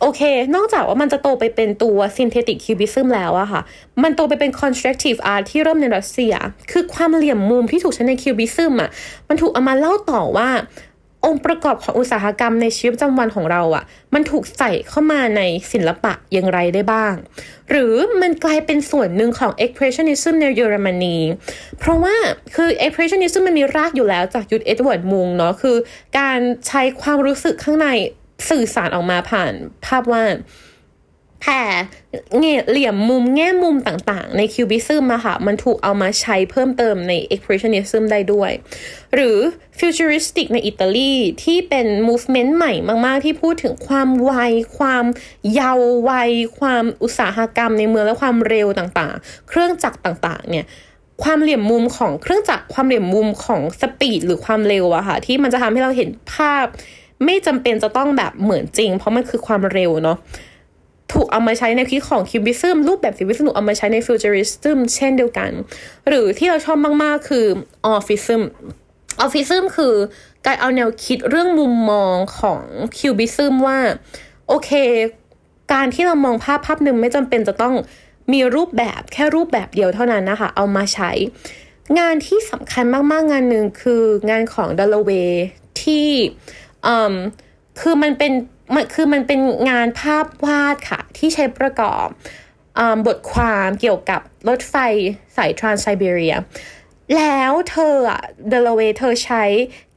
โอเค นอกจากว่ามันจะโตไปเป็นตัว synthetic cubism แล้วอะค่ะ มันโตไปเป็น constructive art ที่เริ่มในรัสเซีย คือความเหลี่ยมมุมที่ถูกใช้ใน cubism อะมันถูกเอามาเล่าต่อว่า องค์ประกอบของอุตสาหกรรมในชีวิตประจำวันของเราอะ่ะ มันถูกใส่เข้ามาในศิลปะอย่างไรได้บ้าง หรือมันกลายเป็นส่วนหนึ่งของ expressionism ในเยอรมนี เพราะว่าคือ expressionism มันมีรากอยู่แล้วจากยุคเอ็ดเวิร์ดมุงก์เนาะคือ การใช้ความรู้สึกข้างในสื่อสารออกมาผ่านภาพวาด แต่เงี่ยเหลี่ยมมุมแง่มุมต่างๆ ใน Cubism อะค่ะ มันถูกเอามาใช้เพิ่มเติมใน expressionism ได้ด้วย หรือ Futurism ในอิตาลีที่เป็น movement ใหม่มากๆ ที่พูดถึงความไว ความเยาว์วัย ความอุตสาหกรรมในเมืองและความเร็วต่างๆ เครื่องจักรต่างๆ เนี่ยความเหลี่ยมมุมของเครื่องจักรความเหลี่ยมมุมของ speed หรือความเร็วอะค่ะ ที่มันจะทำให้เราเห็นภาพ ไม่จำเป็นจะต้องแบบเหมือนจริง เพราะมันคือความเร็วเนาะ ถูกเอามาใช้ในคิดของ Cubism รูปแบบ Cubism เอามาใช้ใน Futurism เช่นเดียวกัน หรือที่เราชอบมาก ๆ คือ Orphism Orphism คือการเอาแนวคิดเรื่องมุมมองของ Cubism ว่า โอเค การที่เรามองภาพภาพหนึ่งไม่จำเป็นจะต้องมีรูปแบบแค่รูปแบบเดียวเท่านั้นนะคะ เอามาใช้ งานที่สำคัญมาก ๆ งานหนึ่งคืองานของเดอโลเนที่คือมันเป็น มันคือมันเป็นงานภาพวาดค่ะ ที่ใช้ประกอบบทความเกี่ยวกับรถไฟสายทรานไซเบเรีย แล้วเธออะเดลเวเธอใช้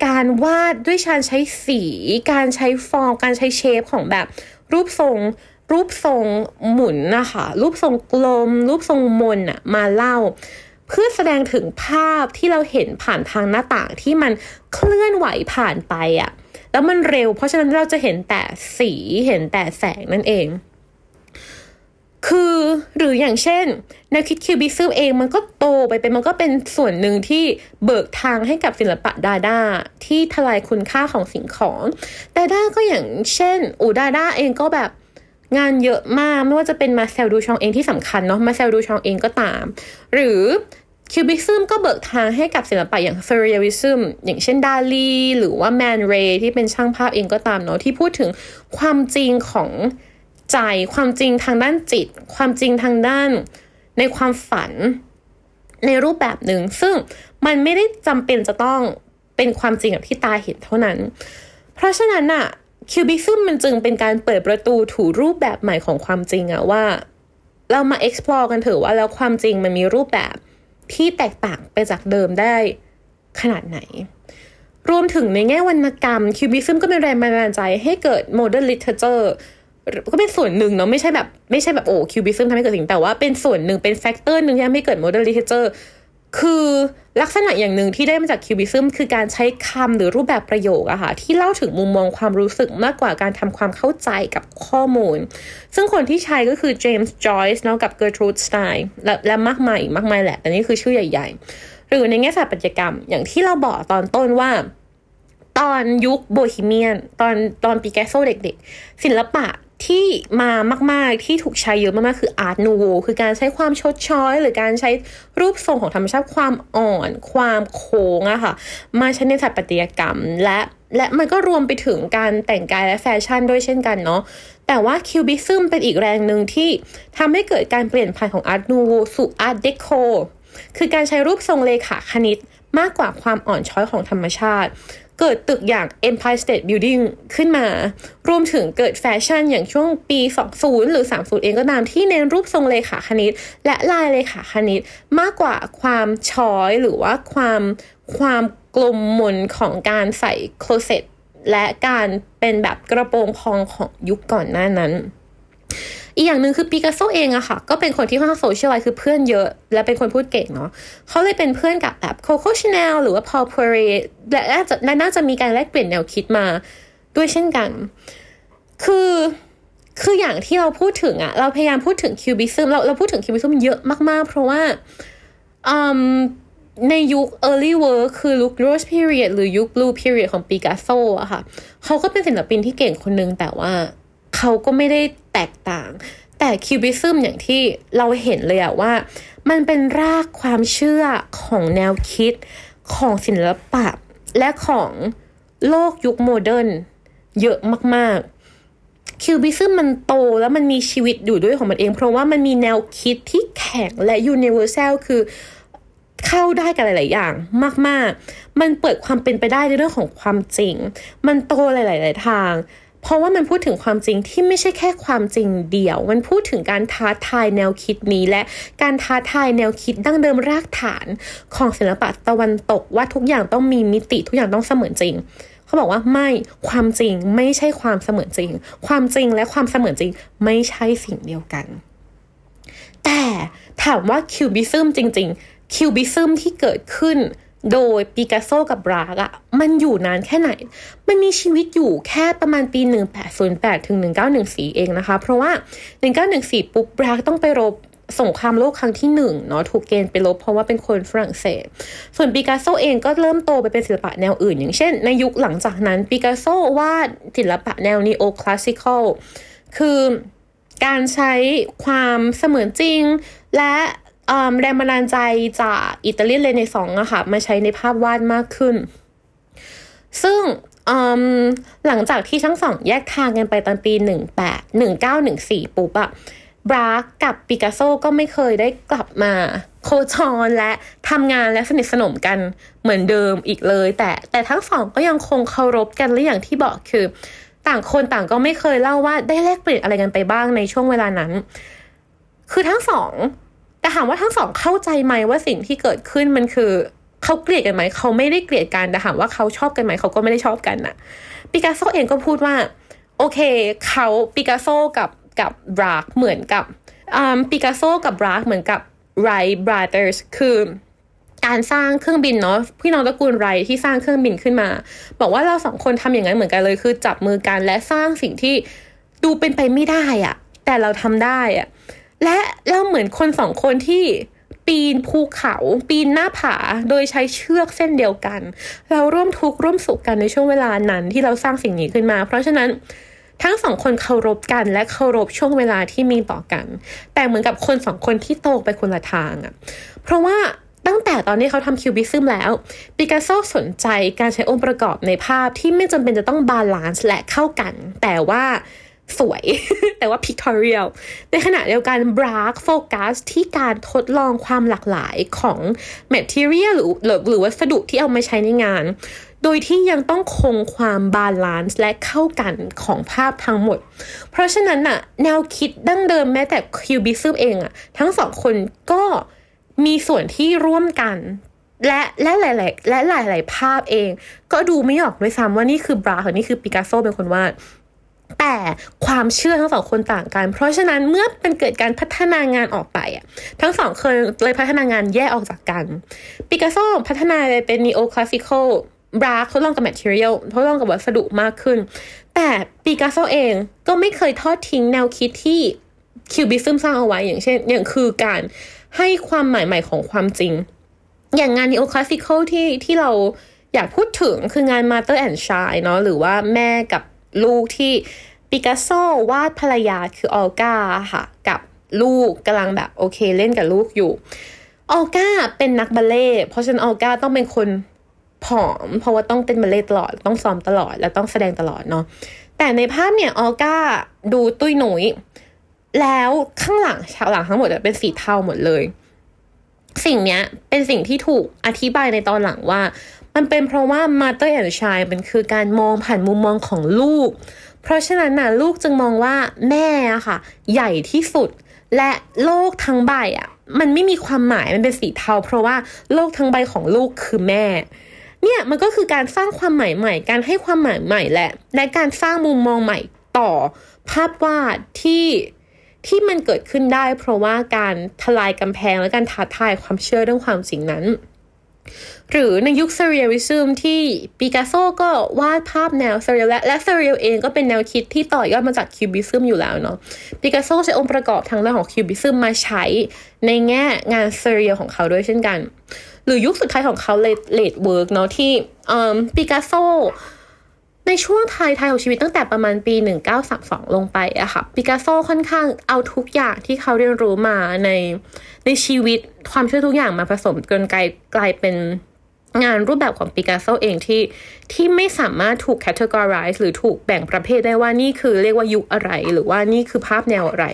การวาดด้วยการใช้สี การใช้ฟอร์ม การใช้เชฟของแบบรูปทรงรูปทรงหมุนนะคะรูปทรงกลม รูปทรงมนอะมาเล่า เพื่อแสดงถึงภาพที่เราเห็นผ่านทางหน้าต่างที่มันเคลื่อนไหวผ่านไปอะ แล้วมันเร็ว เพราะฉะนั้นเราจะเห็นแต่สีเห็นแต่แสงนั่นเอง คือหรืออย่างเช่นแนวคิด Cubism เองมันก็โตไปเป็นมันก็เป็นส่วนหนึ่งที่เบิกทางให้กับศิลปะดาดาที่ทลายคุณค่าของสิ่งของดาดาก็อย่างเช่นอูดาดาเองก็แบบงานเยอะมากไม่ว่าจะเป็นมาเซลดูชองเองที่สำคัญเนาะมาเซลดูชองเองก็ตาม หรือ Cubism ก็เบิกทางให้กับศิลปะอย่าง Surrealismอย่างเช่นดาลีหรือว่าแมนเรย์ที่เป็นช่างภาพเองก็ตามเนาะที่พูดถึงความจริงของใจ ความจริงทางด้านจิต ความจริงทางด้านในความฝันในรูปแบบหนึ่ง ซึ่งมันไม่ได้จำเป็นจะต้องเป็นความจริงแบบที่ตาเห็นเท่านั้น เพราะฉะนั้นอะคิวบิซึมมันจึงเป็นการเปิดประตูถูรูปแบบใหม่ของความจริงอะว่า เรามา explore กันเถอะว่าแล้วความจริงมันมีรูปแบบ ที่แตกต่างไปจากเดิมได้ขนาดไหน รวมถึงในแง่วรรณกรรม Cubism ก็เป็นแรงบันดาลใจให้เกิด modern literature ก็เป็นส่วนหนึ่งเนาะไม่ใช่แบบไม่ใช่แบบโอ้ Cubism ทำให้เกิดสิ่งแต่ว่าเป็นส่วนหนึ่งเป็น factor หนึ่งที่ทำให้เกิด modern literature คือลักษณะอย่างหนึ่งที่ได้มาจาก Cubism คือการใช้คำหรือรูปแบบประโยคอะค่ะที่เล่าถึงมุมมองความรู้สึกมากกว่าการทำความเข้าใจกับข้อมูล ซึ่งคนที่ใช้ก็คือเจมส์จอยส์เนาะกับเกอร์ทรูดสไตน์และและมากมายมากมายแหละ แต่นี่คือชื่อใหญ่ ๆ หรือในแง่ศาสถาปัตยกรรม อย่างที่เราบอกตอนต้นว่า ตอนยุคโบฮีเมียน ตอนตอนปิกัสโซเด็ก ๆ ศิลปะ ที่มามาก ๆ ที่ถูกใช้เยอะมาก ๆ คือ Art Nouveau คือการใช้ความชดช้อย หรือการใช้รูปทรงของธรรมชาติความอ่อน ความโค้งอะค่ะ มาใช้ในสถาปัตยกรรม และและมันก็รวมไปถึงการแต่งกายและแฟชั่นด้วยเช่นกันเนาะแต่ว่า Cubism เป็นอีกแรงหนึ่งที่ทำให้เกิดการเปลี่ยนผ่านของ Art Nouveau สู่ Art Deco คือการใช้รูปทรงเลขาคณิตมากกว่าความอ่อนช้อยของธรรมชาติ เกิดตึกอย่าง Empire State Building ขึ้นมา รวมถึงเกิดแฟชั่นอย่างช่วงปี 20 หรือ 30 เองก็ตามที่เน้นรูปทรงเลขาคณิต และลายเลขาคณิต มากกว่าความช้อยหรือว่าความความกลมมนของการใส่โคลเซ็ตและการเป็นแบบกระโปรงพองของยุคก่อนหน้านั้น อีกอย่างหนึ่งคือปีกัสโซเองอะค่ะ ก็เป็นคนที่ค่อนข้าง socialize คือเพื่อนเยอะ และเป็นคนพูดเก่งเนาะเขาเลยเป็นเพื่อนกับแบบโคโคชาแนลหรือว่าพอลเพเรและน่าจะน่าจะมีการแลกเปลี่ยนแนวคิดมาด้วยเช่นกัน คือคืออย่างที่เราพูดถึงอะเราพยายามพูดถึง Cubism เราเราพูดถึง Cubism เยอะมากๆ เพราะว่าในยุค early work คือยุค rose period หรือยุค blue period ของปีกัสโซอะค่ะ เขาก็เป็นศิลปินที่เก่งคนนึงแต่ว่า เขาก็ไม่ได้แตกต่าง แต่ Cubism อย่างที่เราเห็นเลยอะว่า มันเป็นรากความเชื่อของแนวคิดของศิลปะ และของโลกยุคโมเดิร์นเยอะมาก ๆ Cubism มันโตแล้วมันมีชีวิตอยู่ด้วยของมันเอง เพราะว่ามันมีแนวคิดที่แข็งและ universal คือเข้าได้กับหลาย ๆ อย่างมาก ๆ มันเปิดความเป็นไปได้ในเรื่องของความจริง มันโตหลาย ๆ ทาง เพราะว่ามันพูดถึงความจริงที่ไม่ใช่แค่ความจริงเดียว มันพูดถึงการท้าทายแนวคิดนี้และการท้าทายแนวคิดดั้งเดิมรากฐานของศิลปะตะวันตกว่าทุกอย่างต้องมีมิติทุกอย่างต้องเสมือนจริงเขาบอกว่าไม่ความจริงไม่ใช่ความเสมือนจริง ความจริงและความเสมือนจริงไม่ใช่สิ่งเดียวกัน แต่ถามว่า Cubism จริง ๆ Cubism ที่เกิดขึ้น โดยปิกัสโซกับบรากอะมันอยู่นานแค่ไหน มันมีชีวิตอยู่แค่ประมาณปี 1808 ถึง 1914 เองนะคะ เพราะว่า 1914 ปุ๊บบรากต้องไปรบสงครามโลกครั้งที่หนึ่งเนาะถูกเกณฑ์ไปรบเพราะว่าเป็นคนฝรั่งเศส ส่วนปิกัสโซเองก็เริ่มโตไปเป็นศิลปะแนวอื่น อย่างเช่น ในยุคหลังจากนั้นปิกัสโซวาดศิลปะแนว Neoclassicalคือการใช้ความเสมือนจริง และ แรงบันดาลใจจากอิตาเลียนเรเนซองอะค่ะมาใช้ในภาพวาดมากขึ้น ซึ่งหลังจากที่ทั้งสองแยกทางกันไปตอนปี 18 1914 ปุ๊บอะบราร์กกับปิกัสโซก็ไม่เคยได้กลับมาโคจรและทำงานและสนิทสนมกันเหมือนเดิมอีกเลย แต่แต่ทั้งสองก็ยังคงเคารพกันและอย่างที่บอกคือ ต่างคนต่างก็ไม่เคยเล่าว่าได้แลกเปลี่ยนอะไรกันไปบ้างในช่วงเวลานั้น คือทั้งสอง แต่ถามว่าทั้งสองเข้าใจไหมว่าสิ่งที่เกิดขึ้นมันคือเขาเกลียดกันไหมเขาไม่ได้เกลียดกันแต่ถามว่าเขาชอบกันไหมเขาก็ไม่ได้ชอบกันนะปิกัสโซเองก็พูดว่า โอเคเขาปิกัสโซกับกับบรากเหมือนกับปิกัสโซกับบรากเหมือนกับ Wright Brothers คือการสร้างเครื่องบินเนาะพี่น้องตระกูลไรท์ที่สร้างเครื่องบินขึ้นมา บอกว่าเราสองคนทำอย่างนั้นเหมือนกันเลยคือจับมือกันและสร้างสิ่งที่ดูเป็นไปไม่ได้อะแต่เราทำได้อะ และเราเหมือนคนสองคนที่ปีนภูเขาปีนหน้าผาโดยใช้เชือกเส้นเดียวกัน เราร่วมทุกข์ร่วมสุขกันในช่วงเวลานั้นที่เราสร้างสิ่งนี้ขึ้นมา เพราะฉะนั้นทั้งสองคนเคารพกันและเคารพช่วงเวลาที่มีต่อกัน แต่เหมือนกับคนสองคนที่โตไปคนละทางอะเพราะว่าตั้งแต่ตอนที่เขาทำ Cubism แล้วปิกัสโซสนใจการใช้องค์ประกอบในภาพที่ไม่จำเป็นจะต้อง balance และเข้ากัน แต่ว่า สวย แต่ว่า pictorial ในขณะเดียวกันบรากโฟกัสที่การทดลองความหลากหลายของ material หรือหรือวัสดุที่เอามาใช้ในงาน โดยที่ยังต้องคงความ balance และเข้ากันของภาพทั้งหมด เพราะฉะนั้นน่ะแนวคิดดั้งเดิมแม้แต่Cubism เองอะทั้งสองคนก็มีส่วนที่ร่วมกันและและหลาย ๆ และหลาย ๆ ภาพเอง ก็ดูไม่ออกด้วยซ้ำว่านี่คือบรากหรือนี่คือปิกัสโซเป็นคนวาด แต่ความเชื่อทั้งสองคนต่างกัน เพราะฉะนั้นเมื่อเป็นเกิดการพัฒนางานออกไปอะทั้งสองเคยเลยพัฒนางานแยกออกจากกันปิกัสโซพัฒนาไปเป็น Neoclassical บรากทดลองกับ material ทดลองกับวัสดุมากขึ้น แต่ปิกัสโซเองก็ไม่เคยทอดทิ้งแนวคิดที่ Cubism สร้างเอาไว้อย่างเช่น อย่างคือการให้ความหมายใหม่ของความจริง อย่างงาน Neoclassical ที่ที่เราอยากพูดถึงคืองาน Mother and Child เนาะหรือว่าแม่กับ ลูกที่ปิกัสโซวาดภรรยาคือออลกาค่ะ กับลูกกำลังแบบโอเคเล่นกับลูกอยู่ออลกาเป็นนักบัลเลต์เพราะฉะนั้นออลกาต้องเป็นคนผอม เพราะว่าต้องเต้นบัลเล่ตลอดต้องซ้อมตลอด และต้องแสดงตลอดเนาะแต่ในภาพเนี่ยออลกาดูตุ้ยหนุยแล้วข้างหลังฉากหลังทั้งหมดเป็นสีเทาหมดเลย สิ่งเนี้ยเป็นสิ่งที่ถูกอธิบายในตอนหลังว่า มันเป็นเพราะว่า mother and child มันคือการมองผ่านมุมมองของลูก เพราะฉะนั้นน่ะลูกจึงมองว่าแม่อะค่ะ ใหญ่ที่สุด และโลกทั้งใบอะมันไม่มีความหมายมันเป็นสีเทา เพราะว่าโลกทั้งใบของลูกคือแม่เนี่ยมันก็คือการสร้างความหมายใหม่ การให้ความหมายใหม่แหละ และการสร้างมุมมองใหม่ต่อภาพวาดที่ที่มันเกิดขึ้นได้ เพราะว่าการทลายกำแพงและการท้าทายความเชื่อเรื่องความจริงนั้น หรือในยุค Surrealism ที่ปิกัสโซก็วาดภาพแนว surreal และและ surreal เองก็เป็นแนวคิดที่ต่อยอดมาจาก Cubism อยู่แล้วเนาะปิกัสโซใช้องค์ประกอบทางด้านของ Cubism มาใช้ในแง่งาน surreal ของเขาด้วยเช่นกัน หรือยุคสุดท้ายของเขา late work เนาะที่ปิกัสโซ ในช่วงท้าย ๆของชีวิตตั้งแต่ประมาณปี 1932 ลงไปอะค่ะปิกัสโซค่อนข้างเอาทุกอย่างที่เขาเรียนรู้มาในในชีวิตความเชื่อทุกอย่างมาผสมจนกลายกลายเป็นงานรูปแบบของปิกัสโซเองที่ที่ไม่สามารถถูก categorize หรือถูกแบ่งประเภทได้ว่านี่คือเรียกว่ายุคอะไร หรือว่านี่คือภาพแนวอะไร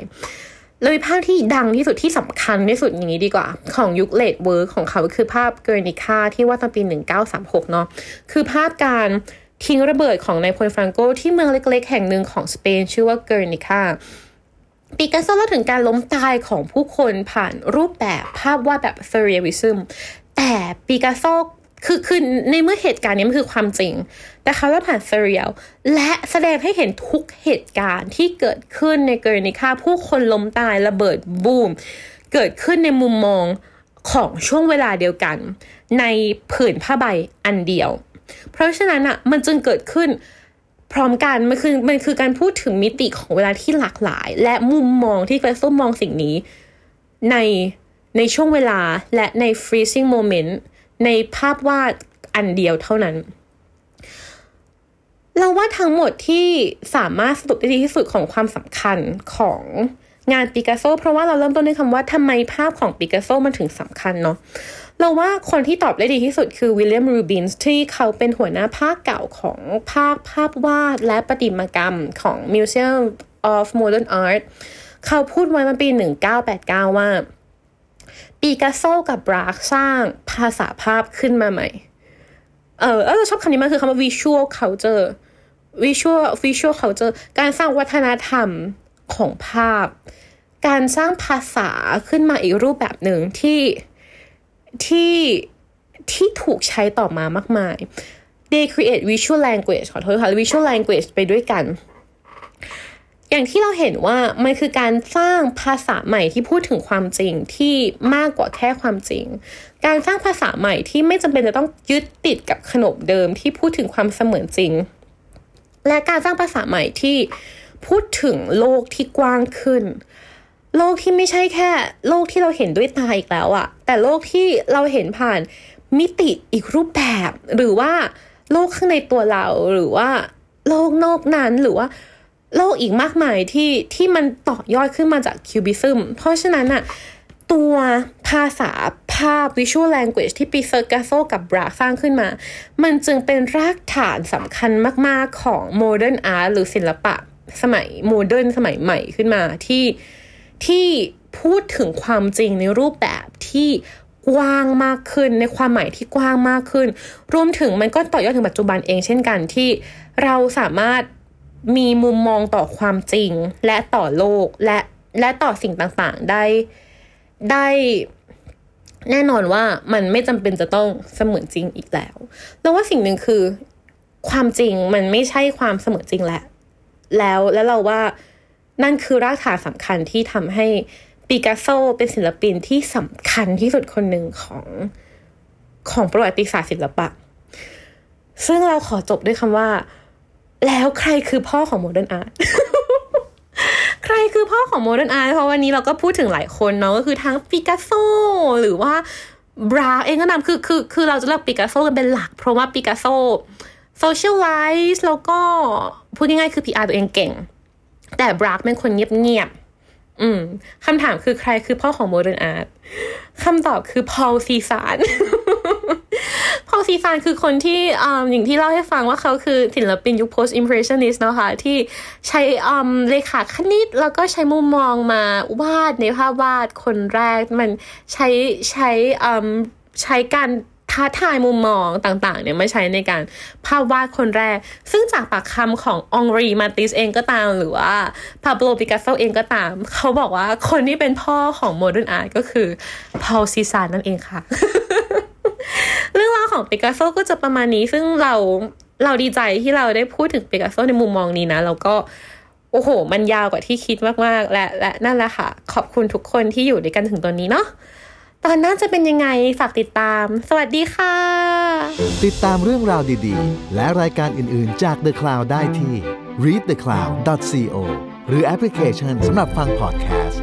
เลยภาพที่ดังที่สุดที่สำคัญที่สุดอย่างนี้ดีกว่า ของยุค late work ของเขาคือภาพเกอร์นิคาที่ว่าตอนปี 1936 เนาะคือภาพการ ทิ้งระเบิดของนายพลฟรังโกที่เมืองเล็กๆ แห่งหนึ่งของสเปนชื่อว่าเกอร์นิคาปิกัสโซเล่าถึงการล้มตายของผู้คนผ่านรูปแบบภาพวาดแบบ Surrealism แต่ปิกัสโซคือคือในเมื่อเหตุการณ์นี้มันคือความจริง แต่เขาเล่าผ่าน surrealและแสดงให้เห็นทุกเหตุการณ์ที่เกิดขึ้นในเกอร์นิคาผู้คนล้มตายระเบิดบูม เกิดขึ้นในมุมมองของช่วงเวลาเดียวกัน ในผืนผ้าใบอันเดียว เพราะฉะนั้นอะมันจึงเกิดขึ้นพร้อมกันมันคือมันคือการพูดถึงมิติของเวลาที่หลากหลาย และมุมมองที่เฟรส้มมองสิ่งนี้ ในในช่วงเวลาและใน freezing moment ในภาพวาดอันเดียวเท่านั้น เราว่าทั้งหมดที่สามารถสรุปได้ดีที่สุดของความสำคัญของงานปิกัสโซเพราะว่าเราเริ่มต้นด้วยคำว่าทำไมภาพของปิกัสโซมันถึงสำคัญเนาะ เราว่าคนที่ตอบได้ดีที่สุดคือวิลเลียมรูบินส์ที่เขาเป็นหัวหน้าภาคเก่าของภาคภาพวาดและประติมากรรมของ Museum of Modern Art เขาพูดไว้มาปี 1989 ว่าปีกัสโซกับบราร์กสร้างภาษาภาพขึ้นมาใหม่ เออเราชอบคำนี้มากคือคำว่า visual culture visual visual culture การสร้างวัฒนธรรมของภาพ การสร้างภาษาขึ้นมาอีกรูปแบบหนึ่งที่ ที่ที่ถูกใช้ต่อมามากมาย they create visual language ขอโทษค่ะ visual language ไปด้วยกัน อย่างที่เราเห็นว่ามันคือการสร้างภาษาใหม่ที่พูดถึงความจริงที่มากกว่าแค่ความจริง การสร้างภาษาใหม่ที่ไม่จำเป็นจะต้องยึดติดกับขนบเดิมที่พูดถึงความเสมือนจริง และการสร้างภาษาใหม่ที่พูดถึงโลกที่กว้างขึ้น โลกที่ไม่ใช่แค่ โลกที่เราเห็นด้วยตาอีกแล้วอะแต่โลกที่เราเห็นผ่านมิติอีกรูปแบบ หรือว่าโลกข้างในตัวเราหรือว่า โลกนอกนั้นหรือว่า โลกอีกมากมายที่ที่มันต่อยอดขึ้นมาจาก cubism เพราะฉะนั้นอะตัวภาษาภาพ visual language ที่ปีเซอร์กาโซกับบราสร้างขึ้นมา มันจึงเป็นรากฐานสำคัญมาก ๆ ของ modern art หรือศิลปะสมัย modern สมัยใหม่ขึ้นมาที่ ที่พูดถึงความจริงในรูปแบบที่กว้างมากขึ้นในความหมายที่กว้างมากขึ้น รวมถึงมันก็ต่อยอดถึงปัจจุบันเองเช่นกันที่เราสามารถมีมุมมองต่อความจริง และต่อโลกและและต่อสิ่งต่างๆได้ได้แน่นอนว่ามันไม่จำเป็นจะต้องเสมือนจริงอีกแล้วแล้วว่าสิ่งหนึ่งคือ ความจริงมันไม่ใช่ความเสมือนจริงแหละ แล้วแล้วเราว่า นั่นคือรากฐานสำคัญที่ทำให้ปิกัสโซเป็นศิลปินที่สำคัญที่สุดคนหนึ่งของของประวัติศาสตร์ศิลปะ ซึ่งเราขอจบด้วยคำว่า แล้วใครคือพ่อของ modern art ใครคือพ่อของ modern art เพราะวันนี้เราก็พูดถึงหลายคนเนาะก็คือทั้งปิกัสโซหรือว่าบรากเองก็นำคือคือคือเราจะเลือกปิกัสโซกันเป็นหลัก เพราะว่าปิกัสโซ socialize แล้วก็พูดง่ายๆคือ PR ตัวเองเก่ง แต่บรากเป็นคนเงียบๆอืมคำถามคือใครคือพ่อของ modern art คำตอบคือพอลเซซานพอลเซซานคือคนที่อ่อย่างที่เล่าให้ฟังว่าเขาคือศิลปินยุค post impressionist นะคะที่ใช้อ่าเรขาคณิต แล้วก็ใช้มุมมองมาวาดในภาพวาดคนแรก มันใช้ใช้อ่าใช้การ ท้าทายมุมมองต่างๆเนี่ยมาใช้ในการภาพวาดคนแรก ซึ่งจากปากคำของอองรีมาติสเองก็ตามหรือว่าปาโบลปิกัสโซเองก็ตาม เขาบอกว่าคนที่เป็นพ่อของ modern art ก็คือพอลเซซานนั่นเองค่ะ เรื่องราวของปิกัสโซก็จะประมาณนี้ซึ่งเราเราดีใจที่เราได้พูดถึงปิกัสโซในมุมมองนี้นะ แล้วก็โอ้โห มันยาวกว่าที่คิดมาก ๆ และและนั่นแหละค่ะ ขอบคุณทุกคนที่อยู่ด้วยกันถึงตอนนี้เนาะ ตอนหน้าจะเป็นยังไง ฝากติดตาม สวัสดีค่ะ ติดตามเรื่องราวดีๆ และรายการอื่นๆจาก The Cloud ได้ที่ readthecloud.co หรือแอปพลิเคชันสำหรับฟังพอดแคสต์